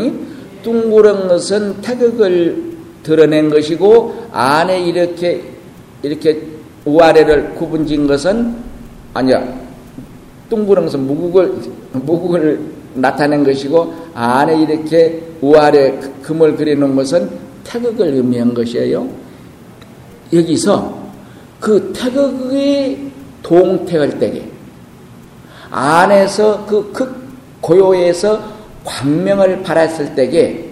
둥그런 것은 태극을 드러낸 것이고 안에 이렇게 이렇게 우아래를 구분진 것은 아니야. 것은 무국을 무국을 나타낸 것이고 안에 이렇게 우아래 금을 그려놓은 것은 태극을 의미한 것이에요. 여기서 그 태극이 동태할 때에 안에서 그, 그 고요에서 광명을 발했을 때에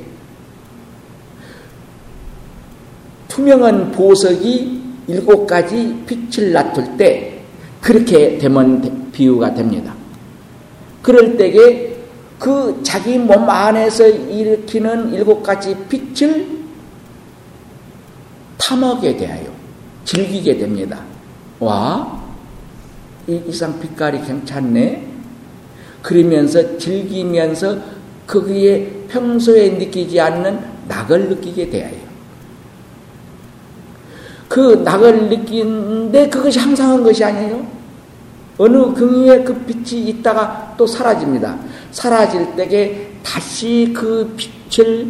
투명한 보석이 일곱 가지 빛을 놔둘 때 그렇게 되면 비유가 됩니다. 그럴 때에 그 자기 몸 안에서 일으키는 일곱 가지 빛을 탐하게 되어요. 즐기게 됩니다. 와, 이 이상 빛깔이 괜찮네? 그러면서 즐기면서 거기에 평소에 느끼지 않는 낙을 느끼게 되어요. 그 낙을 느끼는데 그것이 항상한 것이 아니에요. 어느 경우에 그 빛이 있다가 또 사라집니다. 사라질 때에 다시 그 빛을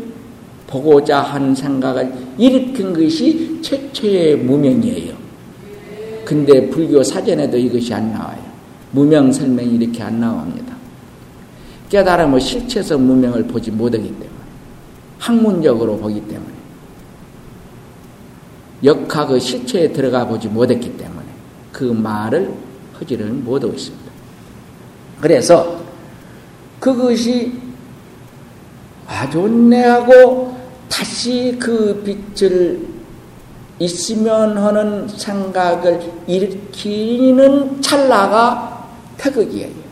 보고자 한 생각을 일으킨 것이 최초의 무명이에요. 근데 불교 사전에도 이것이 안 나와요. 무명 설명이 이렇게 안 나옵니다. 깨달음을 실체에서 무명을 보지 못하기 때문에 학문적으로 보기 때문에 역학의 실체에 들어가 보지 못했기 때문에 그 말을 하지를 못하고 있습니다. 그래서 그것이 아주 내하고 다시 그 빛을 있으면 하는 생각을 일으키는 찰나가 태극이에요.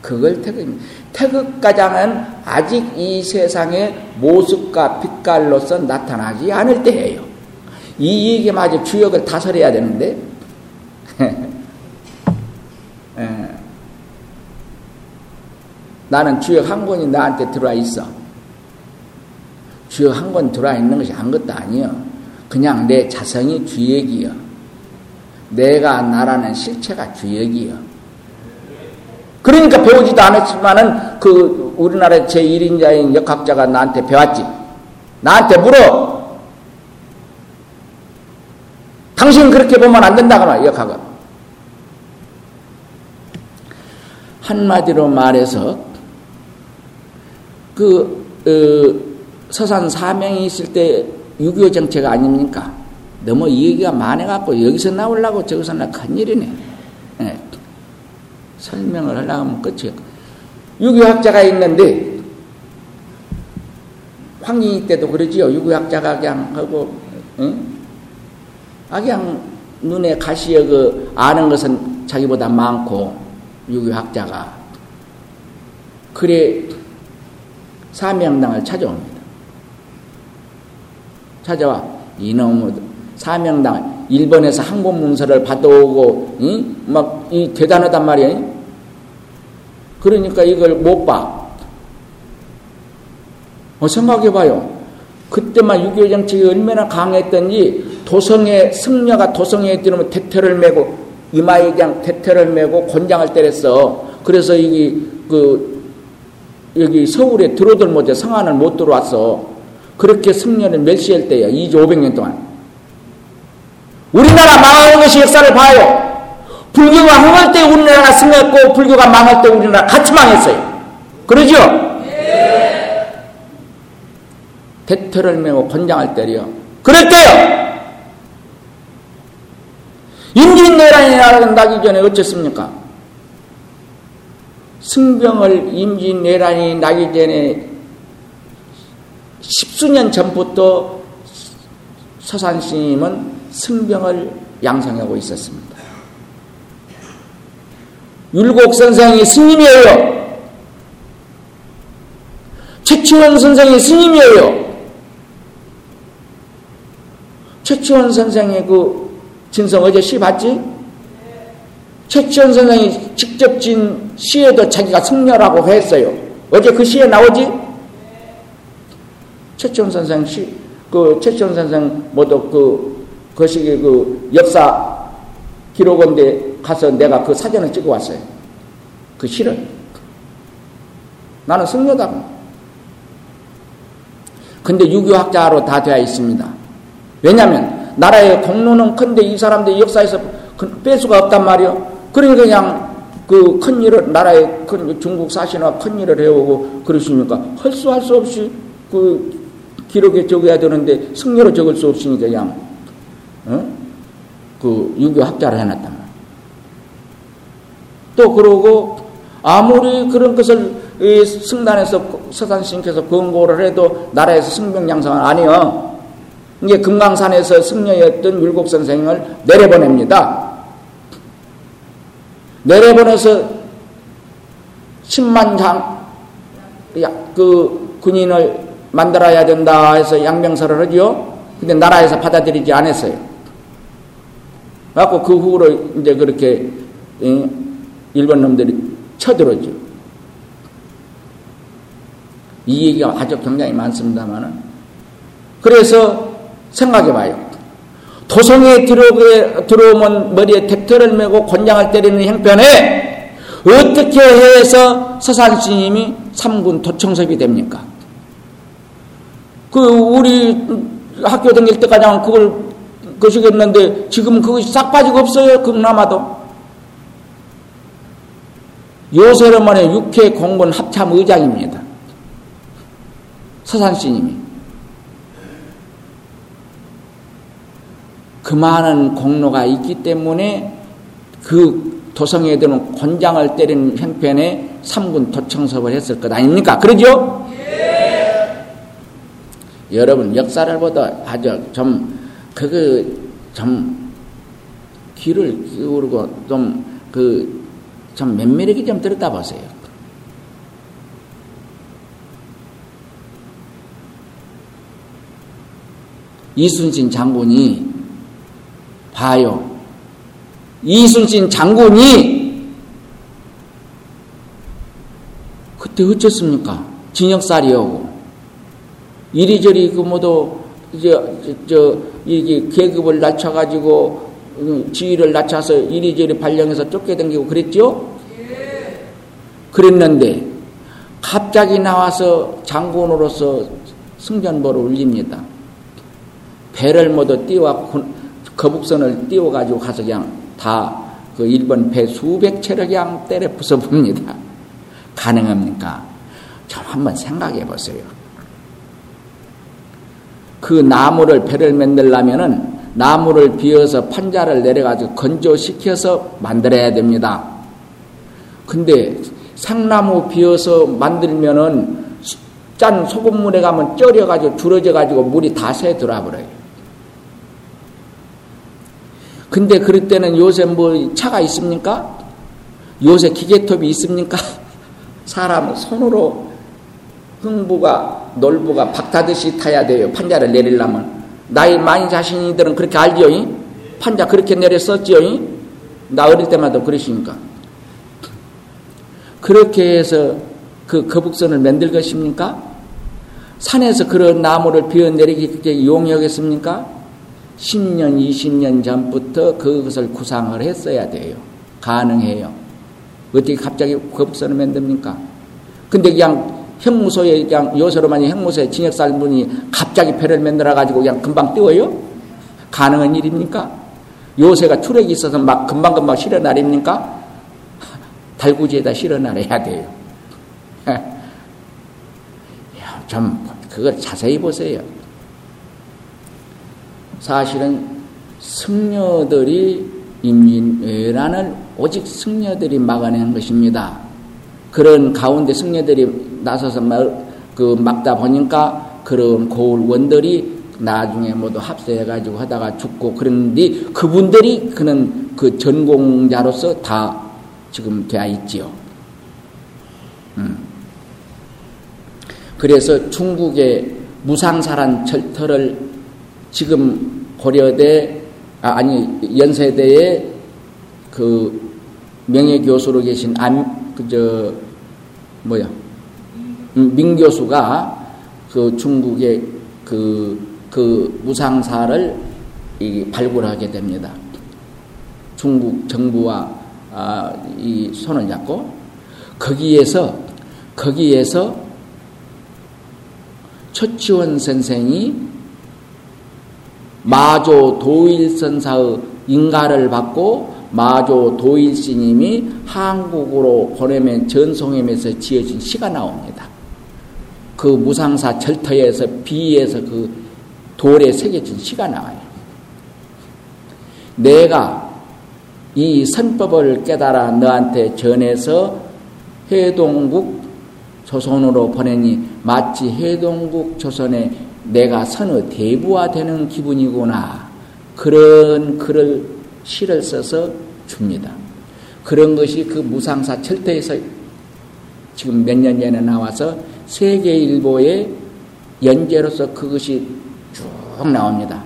그걸 태극. 태극가장은 아직 이 세상의 모습과 빛깔로서 나타나지 않을 때예요. 이 얘기마저 주역을 다설해야 되는데, 예. 나는 주역 한 권이 나한테 들어와 있어. 주역 한 권 들어와 있는 것이 아무것도 아니여. 그냥 내 자성이 주역이여. 내가 나라는 실체가 주역이여. 그러니까 배우지도 않았지만은 그 우리나라 제1인자인 역학자가 나한테 배웠지. 나한테 물어. 당신 그렇게 보면 안 된다거나 역학은. 한마디로 말해서 그 어, 서산 사명이 있을 때 6.25 정책 아닙니까? 너무 이 얘기가 많아갖고 여기서 나오려고 저기서 나 큰일이네. 네. 설명을 하려고 하면 끝이에요. 6.25 학자가 있는데 황인이 때도 그러지요. 6.25 학자가 그냥 하고 응? 아 그냥 눈에 가시에 그 아는 것은 자기보다 많고 6.25학자가 그래 사명당을 찾아옵니다. 찾아와 이놈의 사명당 일본에서 항복 문서를 받아오고 응? 막이 대단하단 말이야. 그러니까 이걸 못 봐. 어, 생각해봐요. 그때만 6.25 정책이 얼마나 강했던지 도성에 승려가 도성에 들으면 대퇴를 메고 그냥 대퇴를 메고 곤장을 때렸어. 그래서 여기 그 여기 서울에 들어들 못해 성안을 못 들어왔어. 그렇게 승려를 멸시할 때야. 2조 500년 동안. 우리나라 망하는 것이 역사를 봐요. 불교가 흥할 때 우리나라가 승했고 불교가 망할 때 우리나라 같이 망했어요. 그러죠? 네. 대퇴를 메고 권장을 때려. 그랬대요. 임진왜란이 나기 전에 어쨌습니까? 승병을 임진왜란이 나기 전에 십수년 전부터 서산스님은 승병을 양성하고 있었습니다. 율곡 선생이 스님이에요. 최치원 선생이 스님이에요. 최치원 선생의 그 진성 어제 시 봤지? 최치원 선생이 직접 진 시에도 자기가 승려라고 했어요. 어제 그 시에 나오지? 최치원 선생 시, 그 최치원 선생 모두 그 거시기 그 역사 기록원데 가서 내가 그 사진을 찍어 왔어요. 그 실을. 나는 승려다. 근데 유교학자로 다 되어 있습니다. 왜냐하면 나라의 공로는 큰데 이 사람들 역사에서 그뺄 수가 없단 말이요. 그러니까 그냥 그 큰 일을 나라의 큰 중국 사신화 큰 일을 해오고 그러시니까 할 수 할 수 없이 그 기록에 적어야 되는데 승려로 적을 수 없으니까 그냥 어? 그 유교 학자를 해놨단 말이야. 또 그러고 아무리 그런 것을 승단에서 서산신께서 권고를 해도 나라에서 승병양성은 아니요. 이게 금강산에서 승려였던 율곡 선생을 내려보냅니다. 내려보내서 10만 장, 그 군인을 만들어야 된다 해서 양명서를 하죠. 근데 나라에서 받아들이지 않았어요. 그래갖고 그 후로 이제 그렇게 일본 놈들이 쳐들었죠. 이 얘기가 아주 굉장히 많습니다만은. 그래서 생각해봐요. 도성에 들어오면 머리에 택터를 메고 권장을 때리는 형편에 어떻게 해서 서산스님이 삼군 도청섭이 됩니까? 그 우리 학교 다닐 때까지는 그걸 거시겠는데 지금 그것이 싹 빠지고 없어요. 그나마도. 요새로만의 육회 공군 합참 의장입니다. 서산스님이. 그 많은 공로가 있기 때문에 그 도성에 드는 권장을 때리는 형편에 삼군 도청섭을 했을 것 아닙니까? 그러죠? 예. 여러분 역사를 보다 아주 좀 그거 좀 귀를 기울고 좀 그 좀 면밀하게 좀 들었다 보세요. 이순신 장군이 봐요. 이순신 장군이 그때 어쩌습니까? 징역살이하고 이리저리 그 모두 저, 저, 이게 계급을 낮춰가지고 어, 지위를 낮춰서 이리저리 발령해서 쫓겨다니고 그랬죠? 그랬는데 갑자기 나와서 장군으로서 승전보를 울립니다. 배를 모두 띄워 거북선을 띄워가지고 가서 그냥 다 그 일본 배 수백 채를 그냥 때려 부숴봅니다. 가능합니까? 좀 한번 생각해 보세요. 그 나무를 배를 만들려면은 나무를 비어서 판자를 내려가지고 건조시켜서 만들어야 됩니다. 근데 상나무 비어서 만들면은 짠 소금물에 가면 쪄려가지고 줄어져가지고 물이 다 새 들어버려요. 근데 그럴 때는 요새 뭐 차가 있습니까? 요새 기계톱이 있습니까? 사람 손으로 흥부가 놀부가 박타듯이 타야 돼요. 판자를 내리려면. 나이 많이 자신이들은 그렇게 알지요. 판자 그렇게 내렸었지요. 나 어릴 때마다 그러시니까. 그렇게 해서 그 거북선을 만들 것입니까? 산에서 그런 나무를 비워내리기 용이하겠습니까? 10년, 20년 전부터 그것을 구상을 했어야 돼요. 가능해요. 어떻게 갑자기 거북선을 만듭니까? 근데 그냥 형무소에 그냥 요새로만이 형무소에 진역살 분이 갑자기 배를 만들어가지고 그냥 금방 띄워요? 가능한 일입니까? 요새가 추력이 있어서 막 금방금방 실어나립니까? 달구지에다 실어나려야 돼요. 좀 그걸 자세히 보세요. 사실은 승려들이 임진왜란을 오직 승려들이 막아낸 것입니다. 그런 가운데 승려들이 나서서 그 막다 보니까 그런 고을원들이 나중에 모두 합세해가지고 하다가 죽고 그런데 그분들이 그는 그 전공자로서 다 지금 되어 있지요. 음. 그래서 중국의 무상사란 철터를 지금 고려대 아, 아니 연세대의 그 명예 교수로 계신 안 그저 뭐야 음, 민 교수가 그 중국의 그, 그 무상사를 이 발굴하게 됩니다. 중국 정부와 아, 이 손을 잡고 거기에서 거기에서 최치원 선생이 마조 도일선사의 인가를 받고 마조 도일스님이 한국으로 보내면 전송임에서 지어진 시가 나옵니다. 그 무상사 절터에서 비에서 그 돌에 새겨진 시가 나와요. 내가 이 선법을 깨달아 너한테 전해서 해동국 조선으로 보내니 마치 해동국 조선에 내가 선의 대부화 되는 기분이구나. 그런 글을 시를 써서 줍니다. 그런 것이 그 무상사 철퇴에서 지금 몇 년 전에 나와서 세계일보의 연재로서 그것이 쭉 나옵니다.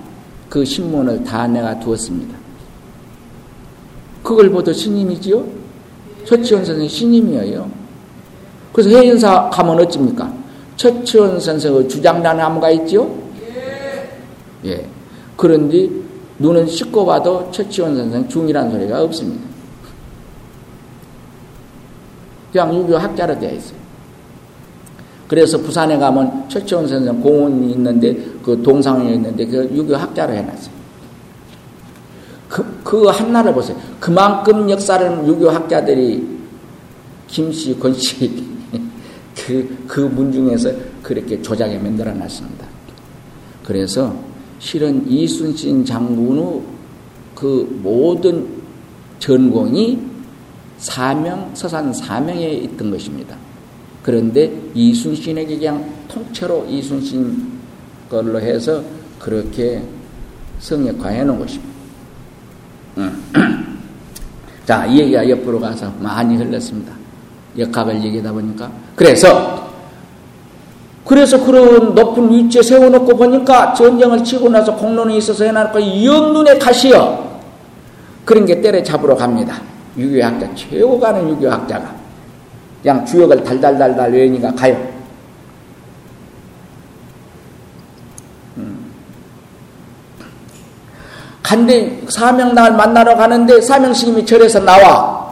그 신문을 다 내가 두었습니다. 그걸 보도 신임이지요? 최치원 선생 신임이에요. 그래서 해인사 가면 어찌입니까? 최치원 선생의 주장나무가 있지요? 예. 그런데 눈은 씻고 봐도 최치원 선생 중이라는 소리가 없습니다. 그냥 유교 학자로 되어 있어요. 그래서 부산에 가면 최치원 선생 공원이 있는데 그 동상에 있는데 그 유교 학자로 해놨어요. 그, 그 한나를 보세요. 그만큼 역사를 유교 학자들이 김씨, 권씨 그, 그 문중에서 그렇게 조작에 만들어 놨습니다. 그래서 실은 이순신 장군의 그 모든 전공이 사명, 서산 사명에 있던 것입니다. 그런데 이순신에게 그냥 통째로 이순신 걸로 해서 그렇게 성역화해 놓은 것입니다. 음. 자, 이 얘기가 옆으로 가서 많이 흘렀습니다. 역학을 얘기하다 보니까. 그래서, 그래서 그런 높은 위치에 세워놓고 보니까 전쟁을 치고 나서 공론이 있어서 해놨고, 영눈에 가시어. 그런 게 때려잡으러 갑니다. 유교학자, 최고 가는 유교학자가. 그냥 주역을 달달달달 외우니까 가요. 음. 간대 사명날 만나러 가는데 사명스님이 절에서 나와.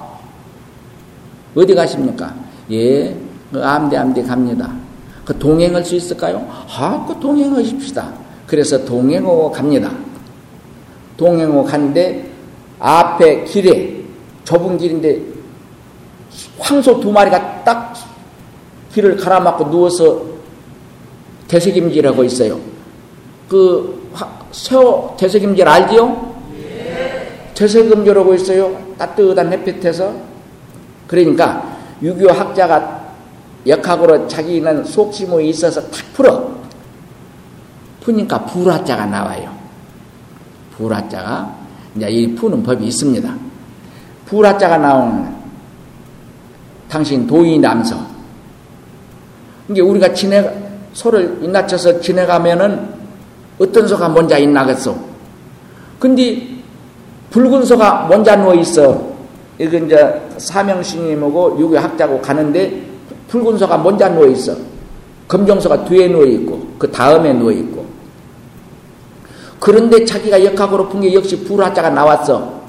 어디 가십니까? 예, 그 암대 암대 갑니다. 그 동행할 수 있을까요? 아, 그 동행하십시다. 그래서 동행하고 갑니다. 동행하고 갔는데 앞에 길에 좁은 길인데 황소 두 마리가 딱 길을 가라막고 누워서 대세김질하고 있어요. 그새 대세김질 알지요? 대세김질하고 있어요. 따뜻한 햇빛에서. 그러니까 유교 학자가 역학으로 자기는 속심이 있어서 탁 풀어. 푸니까 불화자가 나와요. 불화자가 이제 이 푸는 법이 있습니다. 불화자가 나오는 당신 도인이 남서. 이게 우리가 지내, 소를 인낮춰서 지내가면은 어떤 소가 먼저 있나겠소? 근데 붉은 소가 먼저 누워 있어. 이건 이제 사명스님하고 유교학자고 가는데 붉은 소가 먼저 누워 있어. 검정소가 뒤에 누워 있고 그 다음에 누워 있고. 그런데 자기가 역학으로 푼 게 역시 불화자가 나왔어.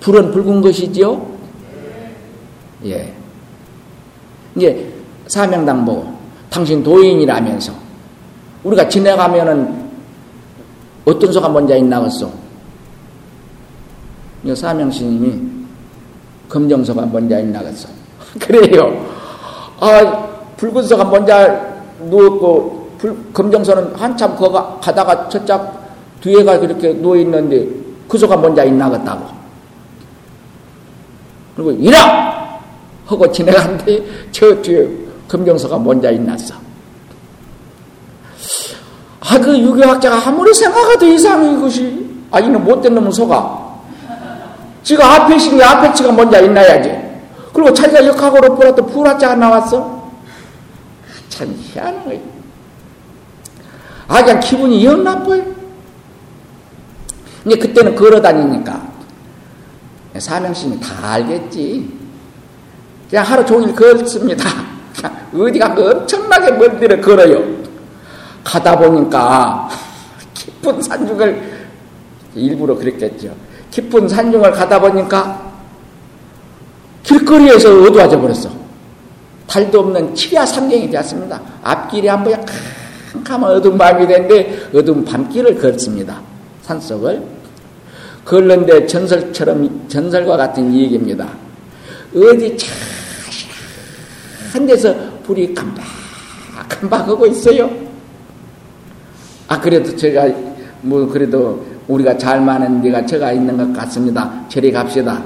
불은 붉은 것이지요? 예. 이제 사명당 보고 당신 도인이라면서 우리가 지나가면은 어떤 소가 먼저 있나겠소? 사명스님이 검정소가 먼저 있나겠소? 그래요. 아 붉은 소가 먼저 누웠고 불, 검정소는 한참 거가 가다가 저짝 뒤에가 그렇게 누워 있는데 그 소가 먼저 있나겠다고. 그리고 이라 하고 지나갔는데 저 뒤에 금정서가 먼저 있났어. 아, 그 유교학자가 아무리 생각해도 이상해, 이것이. 아, 이는 못된 놈은 속아. 지가 앞에 있으니 앞에 치가 먼저 있나야지. 그리고 자기가 역학으로 풀었던 불화자가 나왔어. 참 희한한 거야. 아, 그냥 기분이 영 나빠요. 이제 그때는 걸어다니니까. 사명심이 다 알겠지. 그냥 하루 종일 걷습니다. 어디가 엄청나게 멀 데를 걸어요. 가다 보니까 깊은 산중을 일부러 그랬겠죠. 깊은 산중을 가다 보니까 길거리에서 어두워져 버렸어. 달도 없는 치야 삼경이 되었습니다. 앞길이 안 보여 캄캄한 어두운 밤이 되는데 어두운 밤길을 걷습니다. 산속을. 걸는데 전설처럼 전설과 같은 얘기입니다. 어디 참한 데서 불이 금방 하고 있어요. 아, 그래도 제가, 뭐, 그래도 우리가 잘 많은 데가 제가 있는 것 같습니다. 저리 갑시다.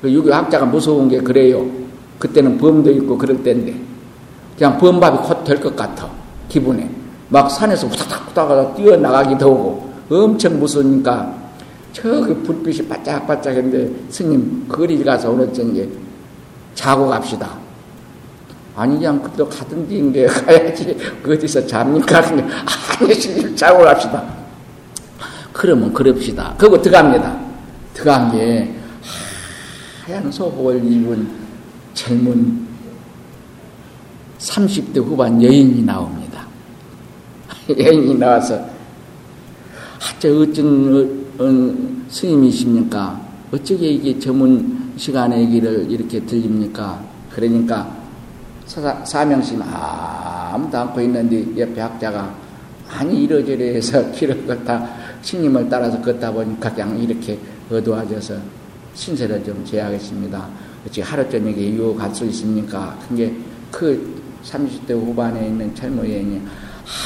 그 유교학자가 무서운 게 그래요. 그때는 범도 있고 그럴 때인데. 그냥 범밥이 곧 될 것 같아. 기분에. 막 산에서 후닥닥 후닥 뛰어나가기도 하고. 엄청 무서우니까. 저기 불빛이 바짝바짝 했는데, 스님, 거리 가서 오늘 저녁에 자고 갑시다. 아니 그냥 그때 가든지 인게 가야지 어디서 잡니까? 아니 스님 자고 갑시다. 그러면 그럽시다. 그거 들어갑니다. 들어간 게 하얀 소복을 입은 젊은 30대 후반 여인이 나옵니다. 여인이 나와서 하저 어쩐 어, 스님이십니까? 어쩌게 이게 전문 시간에 얘기를 이렇게 들립니까? 그러니까 사명심 아무도 안고 있는데 옆에 학자가 많이 이러저러 해서 길을 걷다 신님을 따라서 걷다 보니까 그냥 이렇게 어두워져서 신세를 좀 제하겠습니다. 어찌 하루 저녁에 이거 갈수 있습니까? 그게 그 30대 후반에 있는 젊은 여인이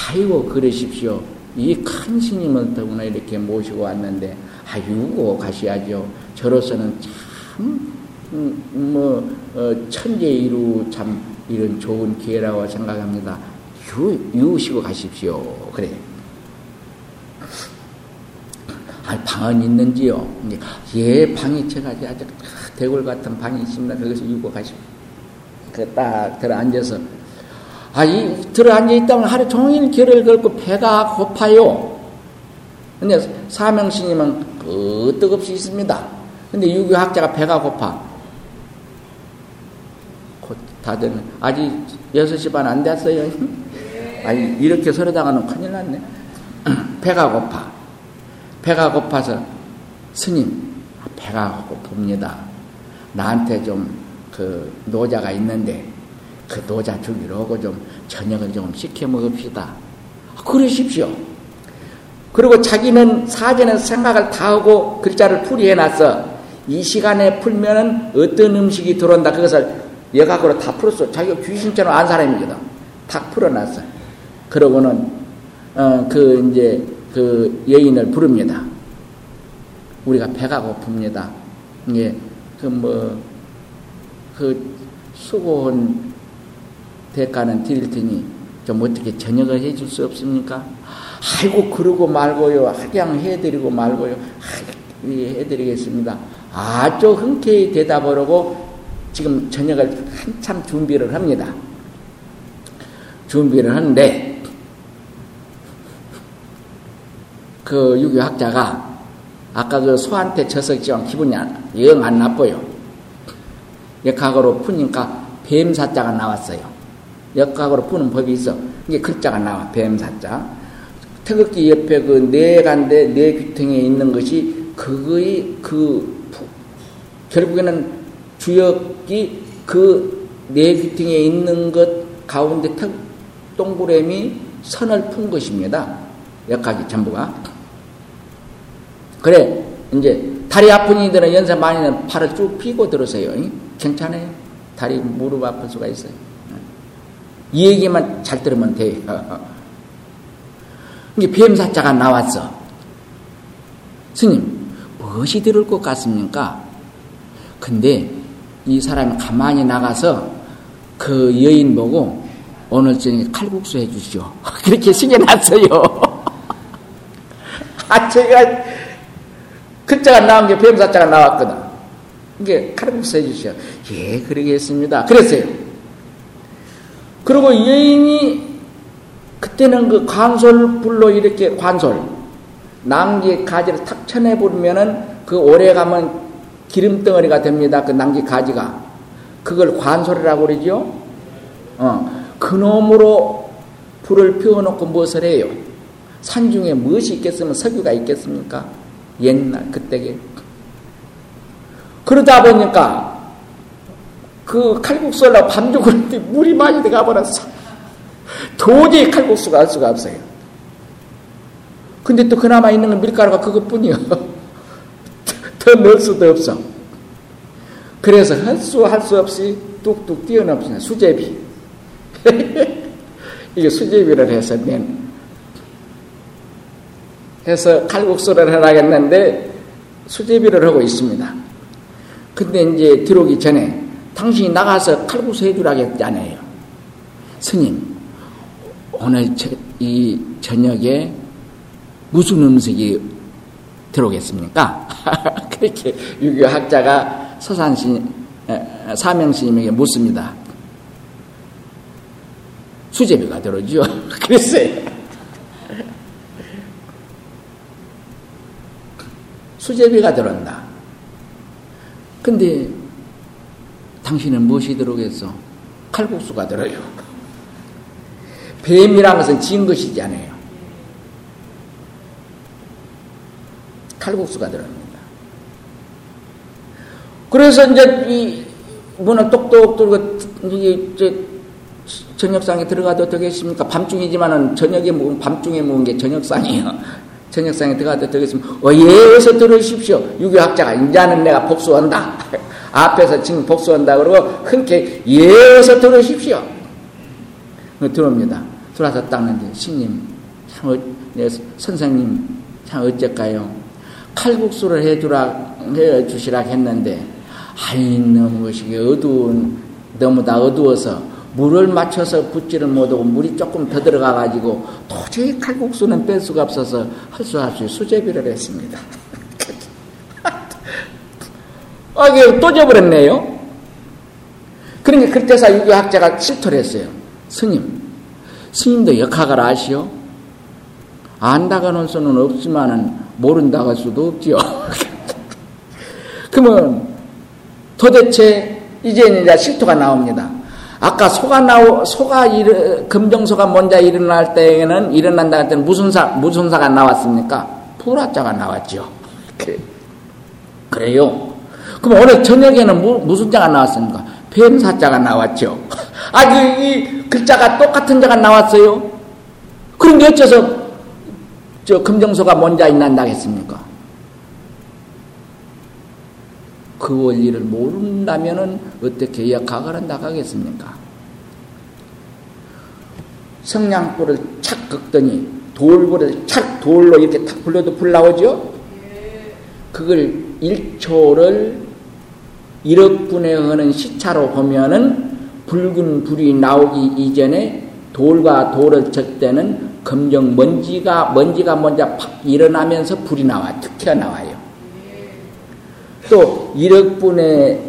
아이고 그러십시오. 이큰 스님을 더구나 이렇게 모시고 왔는데 아이고 가셔야죠. 저로서는 참 음, 뭐, 어, 천재이루 참 이런 좋은 기회라고 생각합니다. 유, 유시고 가십시오. 그래. 아, 방은 있는지요? 예, 방이 제가 아주 대골 같은 방이 있습니다. 거기서 유고 가십시오. 그딱 들어 앉아서 아, 이 들어 앉아 있다면 하루 종일 결을 걸고 배가 고파요. 근데 사명스님은 끄떡없이 있습니다. 근데 유교학자가 배가 고파. 다들 아직 6시 반 안 됐어요. 아니 이렇게 서러다가는 큰일 났네. 배가 고파. 배가 고파서 스님 배가 고픕니다. 나한테 좀 그 노자가 있는데 그 노자 주기로 하고 좀 저녁을 좀 시켜 먹읍시다. 그러십시오. 그리고 자기는 사전에 생각을 다 하고 글자를 풀이해 놨어. 이 시간에 풀면은 어떤 음식이 들어온다. 그것을 예각으로 다 풀었어. 자기가 귀신처럼 안 사람이거든. 다 풀어놨어. 그러고는, 어, 그, 이제, 그 여인을 부릅니다. 우리가 배가 고픕니다. 예, 그 뭐, 그 수고한 대가는 드릴 테니 좀 어떻게 저녁을 해줄 수 없습니까? 아이고, 그러고 말고요. 그냥 해드리고 말고요. 아, 해드리겠습니다. 아주 흔쾌히 대답을 하고 지금 저녁을 한참 준비를 합니다. 준비를 하는데 그 유교학자가 아까 그 소한테 져서 기분이 영 안 나빠요. 역학으로 푸니까 뱀사자가 나왔어요. 역학으로 푸는 법이 있어. 이게 글자가 나와. 뱀사자. 태극기 옆에 그 내간데 내 귀퉁이에 있는 것이 그거의 그 결국에는 주역이 그 네 귀퉁이에 있는 것 가운데 턱 동그라미 선을 푼 것입니다. 역학이 전부가. 그래, 이제 다리 아픈 이들은 연세 많이는 팔을 쭉 피고 들으세요. 괜찮아요. 다리 무릎 아플 수가 있어요. 이 얘기만 잘 들으면 돼요. 이게 뱀사자가 나왔어. 스님, 무엇이 들을 것 같습니까? 근데 이 사람이 가만히 나가서 그 여인 보고 오늘 저녁에 칼국수 해주시오. 그렇게 시켜놨어요. 아, 제가 글자가 나온 게 뱀사자가 나왔거든. 이게 칼국수 해주시오. 예, 그러겠습니다. 그랬어요. 그리고 여인이 그때는 그 관솔불로 이렇게 관솔, 낭기 가지를 탁 쳐내버리면은 그 오래 가면 기름덩어리가 됩니다. 그 낭기 가지가. 그걸 관솔이라고 그러죠. 어, 그놈으로 불을 피워놓고 무엇을 해요? 산중에 무엇이 있겠으면 석유가 있겠습니까? 옛날 그때게. 그러다 보니까 그 칼국수를 밤죽을 때 물이 많이 들어가 버렸어. 도저히 칼국수가 할 수가 없어요. 근데 또 그나마 있는 건 밀가루가 그것뿐이요. 더 넣을 수도 없어. 그래서 할 수 할 수 없이 뚝뚝 뛰어넘습니다. 수제비. 이게 수제비를 해서 낸 해서 칼국수를 하라겠는데 수제비를 하고 있습니다. 근데 이제 들어오기 전에 당신이 나가서 칼국수 해주라겠잖아요. 스님, 오늘 저, 이 저녁에 무슨 음식이 들어오겠습니까? 그렇게 유교학자가 서산신, 사명스님에게 묻습니다. 수제비가 들어오죠. 그랬어요. 수제비가 들어온다. 근데 당신은 무엇이 들어오겠어? 칼국수가 들어요. 뱀이란 것은 지은 것이잖아요. 칼국수가 들어옵니다. 그래서 이제 이 문을 똑똑 들고 이제 저녁상에 들어가도 되겠습니까? 밤중이지만은 저녁에 먹은 밤중에 먹은 게 저녁상이에요. 저녁상에 들어가도 되겠습니까? 어, 예, 어서 들으십시오. 유교학자가 인자는 내가 복수한다. 앞에서 지금 복수한다 그러고 흔쾌 예, 어서 들으십시오. 들어옵니다. 들어와서 닦는데 신님 참 어, 네, 선생님 참 어쩔까요? 칼국수를 해주라 해 주시라 했는데 아이 너무 것이 어두운 너무 다 어두워서 물을 맞춰서 붓지를 못하고 물이 조금 더 들어가 가지고 도저히 칼국수는 뺄 수가 없어서 할 수 없이 수제비를 했습니다. 아, 이게 또 져버렸네요. 그러니까 그때서 유교학자가 실토를 했어요. 스님, 스님도 역학을 아시오? 안다가는 수는 없지만은 모른다고 할 수도 없지요. 그러면 도대체 이제는 이제 실토가 나옵니다. 아까 소가 나오 소가 일 금정소가 먼저 일어날 때에는 일어난다 할 때는 무슨 사 무슨 사가 나왔습니까? 불화자가 나왔죠. 그래요. 그럼 오늘 저녁에는 무, 무슨 자가 나왔습니까? 뱀사자가 나왔죠. 아주 이 글자가 똑같은 자가 나왔어요. 그런데 어째서 저 금정소가 먼저 일어난다겠습니까? 그 원리를 모른다면 어떻게 역학을 한다가겠습니까? 성냥불을 착 긋더니 돌불을 착 돌로 이렇게 탁 불러도 불 나오죠? 그걸 1초를 1억분에 하는 시차로 보면은 붉은 불이 나오기 이전에 돌과 돌을 쳤 때는 검정 먼지가 먼지가 먼저 팍 일어나면서 불이 나와 툭 튀어나와요. 또 1억 분의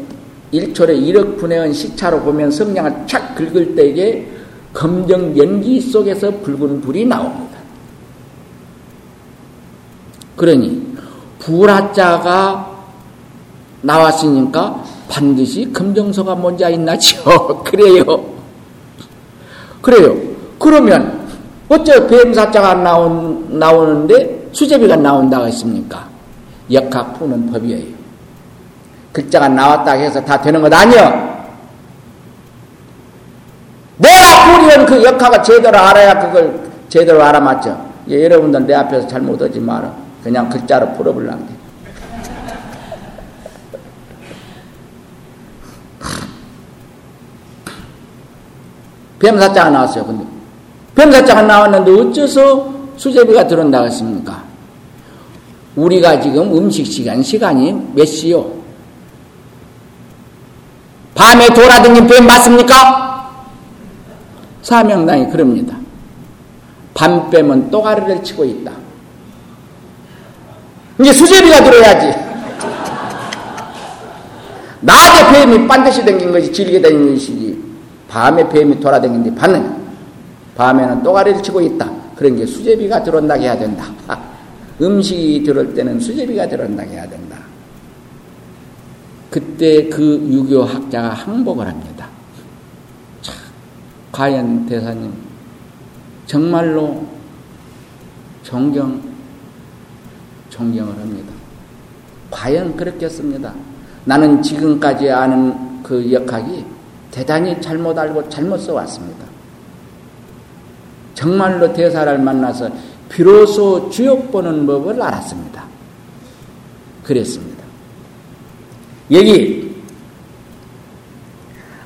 1초에 1억 분의 시차로 보면 성냥을 착 긁을 때에 검정 연기 속에서 붉은 불이 나옵니다. 그러니 불화자가 나왔으니까 반드시 검정소가 먼저 있나죠. 그래요. 그래요. 그러면 어째 뱀사자가 나오는데 수제비가 나온다고 했습니까? 역학 푸는 법이에요. 글자가 나왔다 해서 다 되는 것 아니요. 내가 부리는 그 역학을 제대로 알아야 그걸 제대로 알아맞죠. 예, 여러분들 내 앞에서 잘못 하지 마라. 그냥 글자로 풀어볼란게. 뱀사자가 나왔어요. 근데 뱀사자가 나왔는데 어째서 수제비가 들어온다고 했습니까? 우리가 지금 음식 시간 시간이 몇 시요? 밤에 돌아다닌 뱀 맞습니까? 사명당이 그럽니다. 밤뱀은 또가리를 치고 있다. 이제 수제비가 들어야지. 낮에 뱀이 반드시 댕긴 것이 질게 댕긴 것이지. 밤에 뱀이 돌아다니는데 밤은 밤에는 또가리를 치고 있다. 그런 게 수제비가 들어온다고 해야 된다. 음식이 들어올 때는 수제비가 들어온다고 해야 된다. 그때 그 유교 학자가 항복을 합니다. 참, 과연 대사님, 정말로 존경, 존경을 합니다. 과연 그렇겠습니다. 나는 지금까지 아는 그 역학이 대단히 잘못 알고 잘못 써왔습니다. 정말로 대사를 만나서 비로소 주역 보는 법을 알았습니다. 그랬습니다. 여기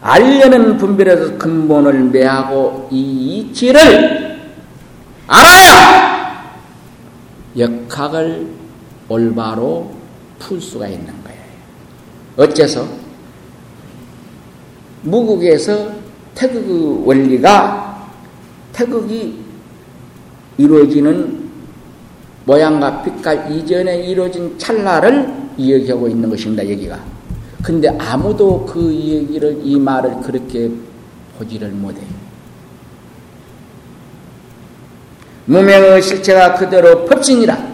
알려는 분별에서 근본을 매하고 이 이치를 알아야 역학을 올바로 풀 수가 있는 거예요. 어째서? 무국에서 태극의 원리가 태극이 이루어지는 모양과 빛깔 이전에 이루어진 찰나를 이야기하고 있는 것입니다. 여기가. 근데 아무도 그 얘기를 이 말을 그렇게 보지를 못해요. 무명의 실체가 그대로 법신이라.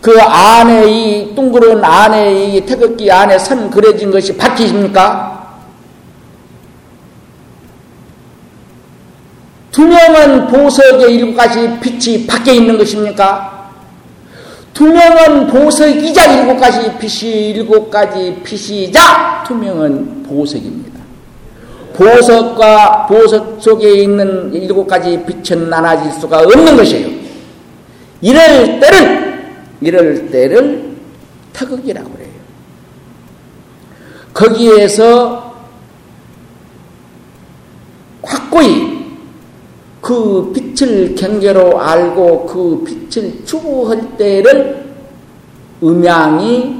그 안에 이 둥그런 안에 이 태극기 안에 선 그려진 것이 바뀌십니까? 투명한 보석의 일곱 가지 빛이 밖에 있는 것입니까? 투명한 보석이자 일곱 가지 빛이 일곱 가지 빛이자 투명한 보석입니다. 보석과 보석 속에 있는 일곱 가지 빛은 나눠질 수가 없는 것이에요. 이럴 때를 이럴 때를 타극이라고 그래요. 거기에서 확고히 그 빛을 경계로 알고 그 빛을 추구할 때를 음양이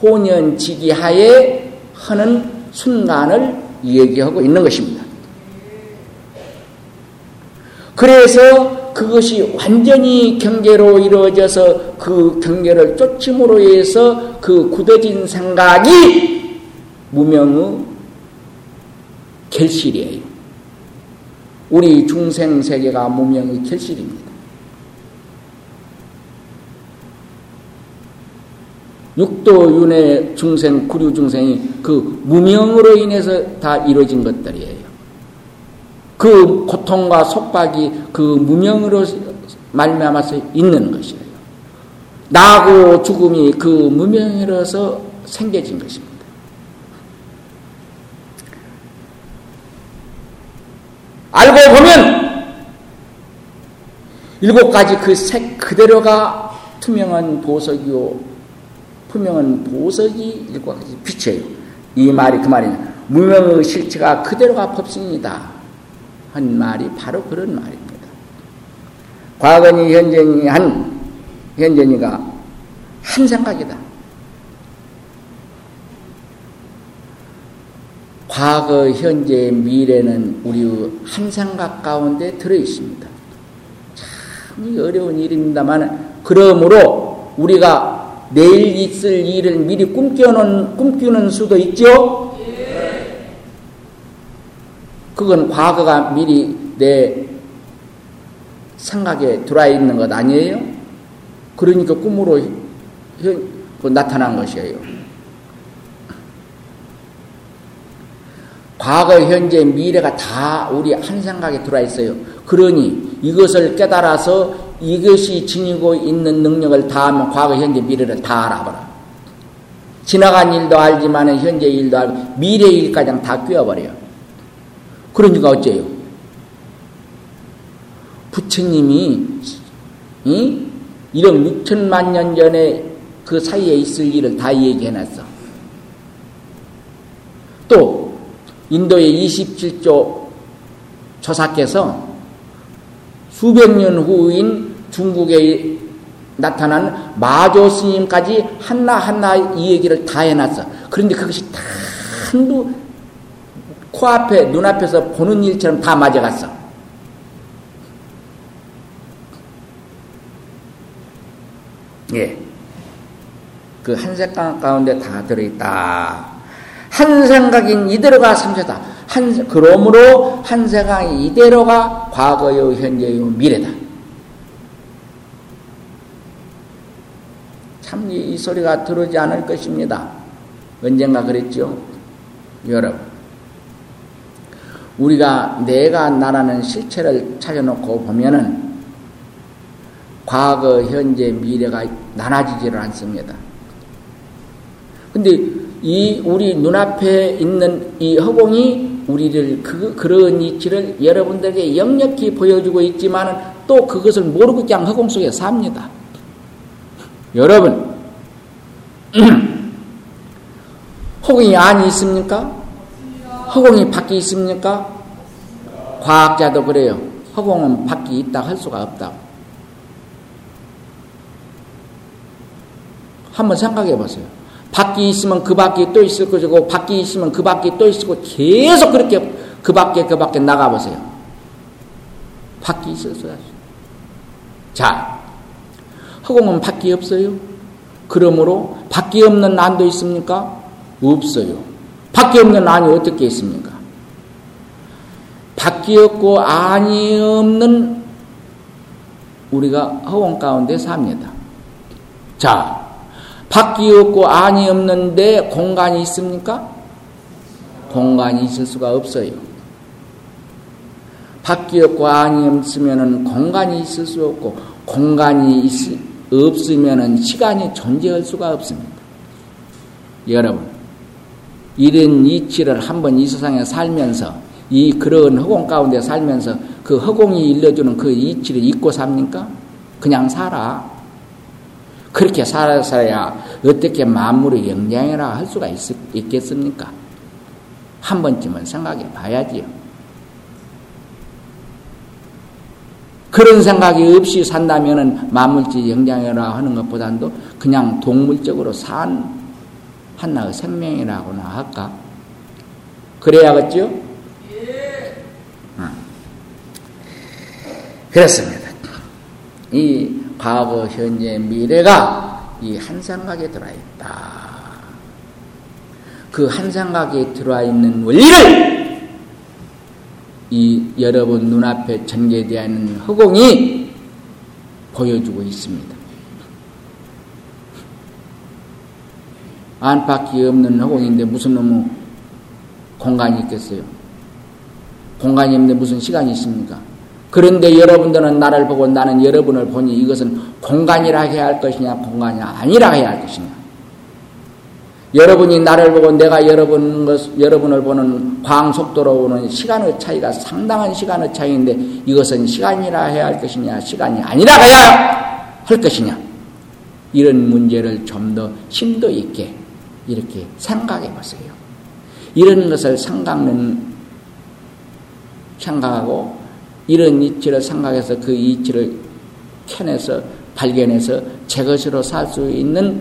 혼연지기하에 하는 순간을 얘기하고 있는 것입니다. 그래서 그것이 완전히 경계로 이루어져서 그 경계를 쫓음으로 해서 그 굳어진 생각이 무명의 결실이에요. 우리 중생 세계가 무명의 결실입니다. 육도윤회 중생, 구류 중생이 그 무명으로 인해서 다 이루어진 것들이에요. 그 고통과 속박이 그 무명으로 말미암아서 있는 것이에요. 나고 죽음이 그 무명으로서 생겨진 것입니다. 알고 보면 일곱 가지 그 색 그대로가 투명한 보석이요. 투명한 보석이 일곱 가지 빛이에요. 이 말이 그 말이냐. 무명의 실체가 그대로가 법신이다. 한 말이 바로 그런 말입니다. 과거니 현재니 한, 현재니가 한 생각이다. 과거, 현재, 미래는 우리 한 생각 가운데 들어 있습니다. 참 어려운 일입니다만, 그러므로 우리가 내일 있을 일을 미리 꿈꾸는, 꿈꾸는 수도 있죠? 그건 과거가 미리 내 생각에 들어와 있는 것 아니에요? 그러니까 꿈으로 나타난 것이에요. 과거, 현재, 미래가 다 우리 한 생각에 들어와 있어요. 그러니 이것을 깨달아서 이것이 지니고 있는 능력을 다하면 과거, 현재, 미래를 다 알아버려. 지나간 일도 알지만 현재 일도 알고 미래 일까지 다 꿰어버려요. 그러니까 어째요? 부처님이 이? 1억 6천만 년 전에 그 사이에 있을 일을 다 얘기해놨어. 또 인도의 27조 조사께서 수백 년 후인 중국에 나타난 마조 스님까지 하나하나 이 얘기를 다 해놨어. 그런데 그것이 다 한두 코앞에, 눈앞에서 보는 일처럼 다 맞아갔어. 예. 그 한 색깔 가운데 다 들어있다. 한 생각인 이대로가 삼세다. 한, 그러므로 한 생각이 이대로가 과거요, 현재요, 미래다. 참, 이, 이 소리가 들어오지 않을 것입니다. 언젠가 그랬죠? 여러분. 우리가 내가 나라는 실체를 찾아놓고 보면은 과거, 현재, 미래가 나눠지지를 않습니다. 근데 이 우리 눈앞에 있는 이 허공이 우리를 그, 그런 이치를 여러분들에게 역력히 보여주고 있지만 또 그것을 모르고 그냥 허공 속에 삽니다. 여러분, 허공이 안이 있습니까? 허공이 밖에 있습니까? 과학자도 그래요. 허공은 밖에 있다 할 수가 없다. 한번 생각해 보세요. 밖에 있으면 그 밖에 또 있을 것이고, 밖에 있으면 그 밖에 또 있을 거 계속 그렇게 그 밖에 그 밖에 나가보세요. 밖에 있었어요. 자, 허공은 밖에 없어요. 그러므로 밖에 없는 난도 있습니까? 없어요. 밖에 없는 안이 어떻게 있습니까? 밖에 없고 안이 없는 우리가 허공 가운데 삽니다. 자, 밖이 없고 안이 없는데 공간이 있습니까? 공간이 있을 수가 없어요. 밖이 없고 안이 없으면 공간이 있을 수 없고 공간이 있, 없으면 시간이 존재할 수가 없습니다. 여러분, 이런 이치를 한번 이 세상에 살면서 이 그런 허공 가운데 살면서 그 허공이 일러주는 그 이치를 잊고 삽니까? 그냥 살아. 그렇게 살아서야 어떻게 만물의 영향이라 할 수가 있, 있겠습니까? 한 번쯤은 생각해 봐야지요. 그런 생각이 없이 산다면은 만물질 영장이라 하는 것보다도 그냥 동물적으로 산 하나의 생명이라고나 할까? 그래야겠죠? 예. 그렇습니다. 이 과거, 현재, 미래가 이 한 생각에 들어있다. 그 한 생각에 들어있는 원리를 이 여러분 눈앞에 전개되어 있는 허공이 보여주고 있습니다. 안팎이 없는 허공인데 무슨 놈의 공간이 있겠어요? 공간이 없는데 무슨 시간이 있습니까? 그런데 여러분들은 나를 보고 나는 여러분을 보니 이것은 공간이라 해야 할 것이냐, 공간이 아니라 해야 할 것이냐. 여러분이 나를 보고 내가 여러분 것, 여러분을 보는 광속도로 오는 시간의 차이가 상당한 시간의 차이인데 이것은 시간이라 해야 할 것이냐, 시간이 아니라 해야 할 것이냐. 이런 문제를 좀 더 심도 있게 이렇게 생각해 보세요. 이런 것을 생각하고 이런 이치를 생각해서 그 이치를 켜내서 발견해서 제 것으로 살 수 있는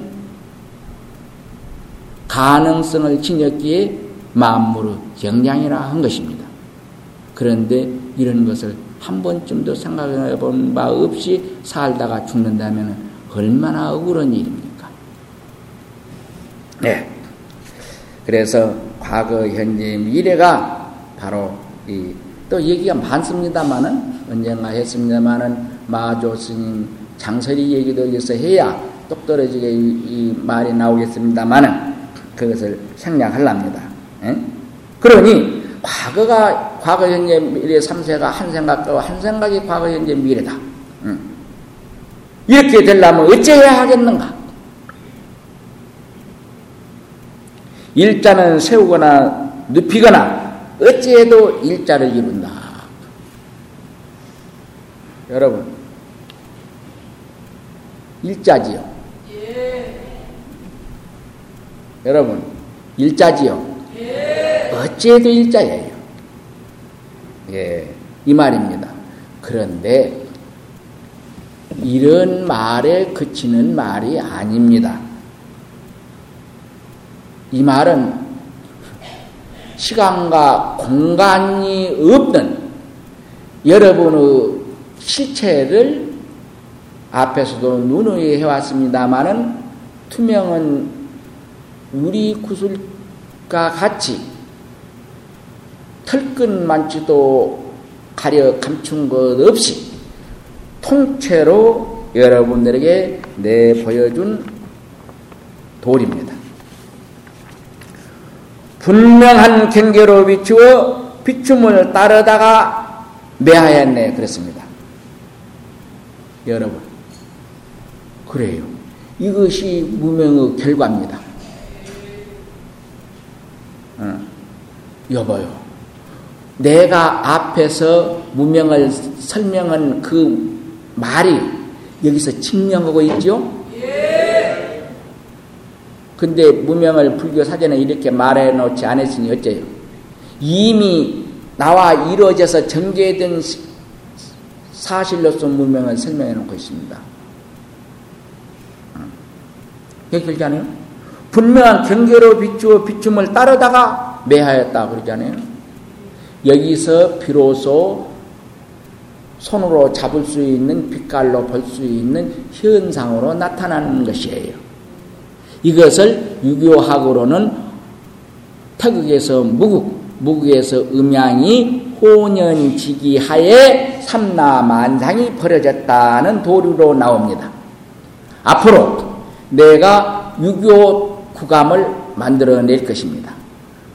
가능성을 지녔기에 만물의 영향이라 한 것입니다. 그런데 이런 것을 한 번쯤도 생각해 본 바 없이 살다가 죽는다면 얼마나 억울한 일입니까? 네. 그래서 과거, 현재, 미래가 바로 이 또 얘기가 많습니다만은 언젠가 했습니다만은 마조 스님 장설이 얘기도 여기서 해야 똑 떨어지게 이, 이 말이 나오겠습니다만은 그것을 생략하랍니다. 에? 그러니 과거가 과거 현재 미래 삼세가 한 생각과 한 생각이 과거 현재 미래다. 응. 이렇게 되려면 어찌해야 하겠는가? 일자는 세우거나 눕히거나 어찌해도 일자를 이룬다. 여러분, 일자지요. 예. 여러분, 일자지요. 예. 어찌해도 일자예요. 예, 이 말입니다. 그런데 이런 말에 그치는 말이 아닙니다. 이 말은 시간과 공간이 없는 여러분의 시체를 앞에서도 누누이 해왔습니다마는 투명한 유리 구슬과 같이 털끝만치도 가려 감춘 것 없이 통째로 여러분들에게 내 보여준 돌입니다. 분명한 경계로 비추어 비춤을 따르다가 매하였네 그랬습니다. 여러분 그래요. 이것이 무명의 결과입니다. 어, 여보요. 내가 앞에서 무명을 설명한 그 말이 여기서 증명하고 있죠? 근데 무명을 불교 사전에 이렇게 말해 놓지 않았으니 어째요? 이미 나와 이루어져서 전개된 사실로서 무명을 설명해 놓고 있습니다. 그게 그러잖아요. 분명한 경계로 비추어 비춤을 따르다가 매하였다 그러잖아요. 여기서 비로소 손으로 잡을 수 있는 빛깔로 볼 수 있는 현상으로 나타나는 것이에요. 이것을 유교학으로는 태극에서 무국, 무국에서 음양이 호년지기 하에 삼라만상이 벌어졌다는 도리로 나옵니다. 앞으로 내가 유교 구감을 만들어낼 것입니다.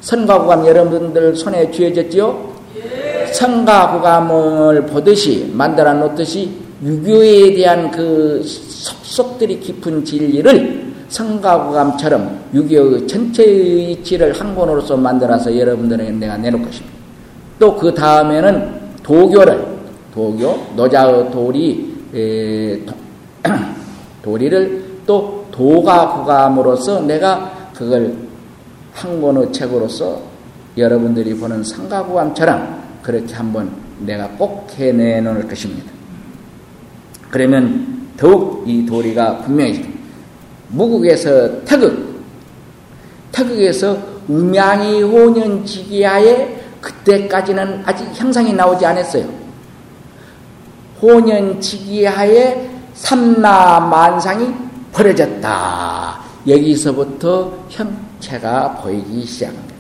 선가구감 여러분들 손에 쥐어졌지요? 성가구감을 보듯이 만들어 놓듯이 유교에 대한 그 속속들이 깊은 진리를 성가구감처럼 유교 전체의 이치를 한 권으로서 만들어서 여러분들에게 내가 내놓을 것입니다. 또 그 다음에는 도교를 도교 노자의 도리 에, 도, 도리를 또 도가구감으로서 내가 그걸 한 권의 책으로서 여러분들이 보는 성가구감처럼 그렇게 한번 내가 꼭 해내놓을 것입니다. 그러면 더욱 이 도리가 분명히 무국에서 태극, 태극에서 음양이 호년지기하에 그때까지는 아직 형상이 나오지 않았어요. 호년지기하에 삼라만상이 벌어졌다. 여기서부터 형체가 보이기 시작합니다.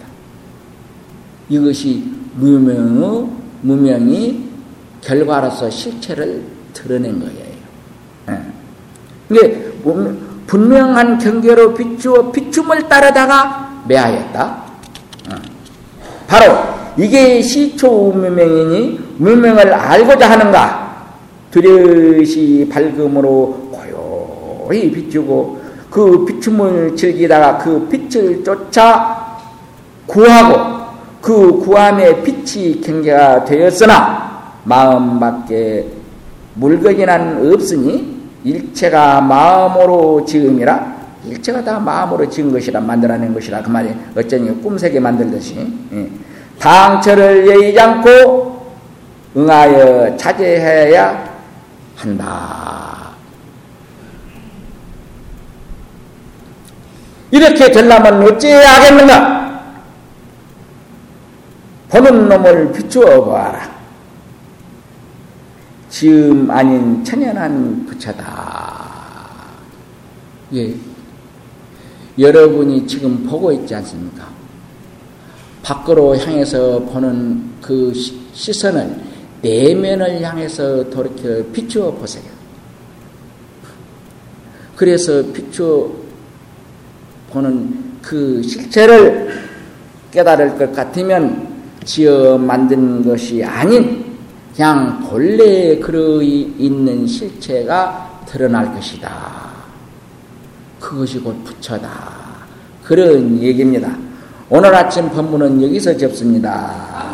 이것이 무명의, 무명이 결과로서 실체를 드러낸 거예요. 예. 분명한 경계로 비추어 비춤을 따르다가 매하였다. 어. 바로 이게 시초 무명이니 무명을 알고자 하는가? 두려시 밝음으로 고요히 비추고 그 비춤을 즐기다가 그 빛을 쫓아 구하고 그 구함의 빛이 경계가 되었으나 마음 밖에 물건이란 없으니 일체가 마음으로 지음이라 일체가 다 마음으로 지은 것이라 만들어낸 것이라 그 말이 어쩌니 꿈새게 만들듯이 예. 당처를 예의지 않고 응하여 자제해야 한다. 이렇게 되려면 어찌해야 하겠는가? 보는 놈을 비추어 보아라. 지음 아닌 천연한 부처다. 예. 여러분이 지금 보고 있지 않습니까? 밖으로 향해서 보는 그 시선을 내면을 향해서 돌이켜 비추어 보세요. 그래서 비추어 보는 그 실체를 깨달을 것 같으면 지어 만든 것이 아닌 그냥 본래 그러 있는 실체가 드러날 것이다. 그것이 곧 부처다. 그런 얘기입니다. 오늘 아침 법문은 여기서 접습니다.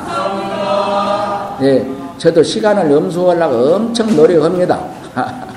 감사합니다. 네, 저도 시간을 염소하려고 엄청 노력합니다.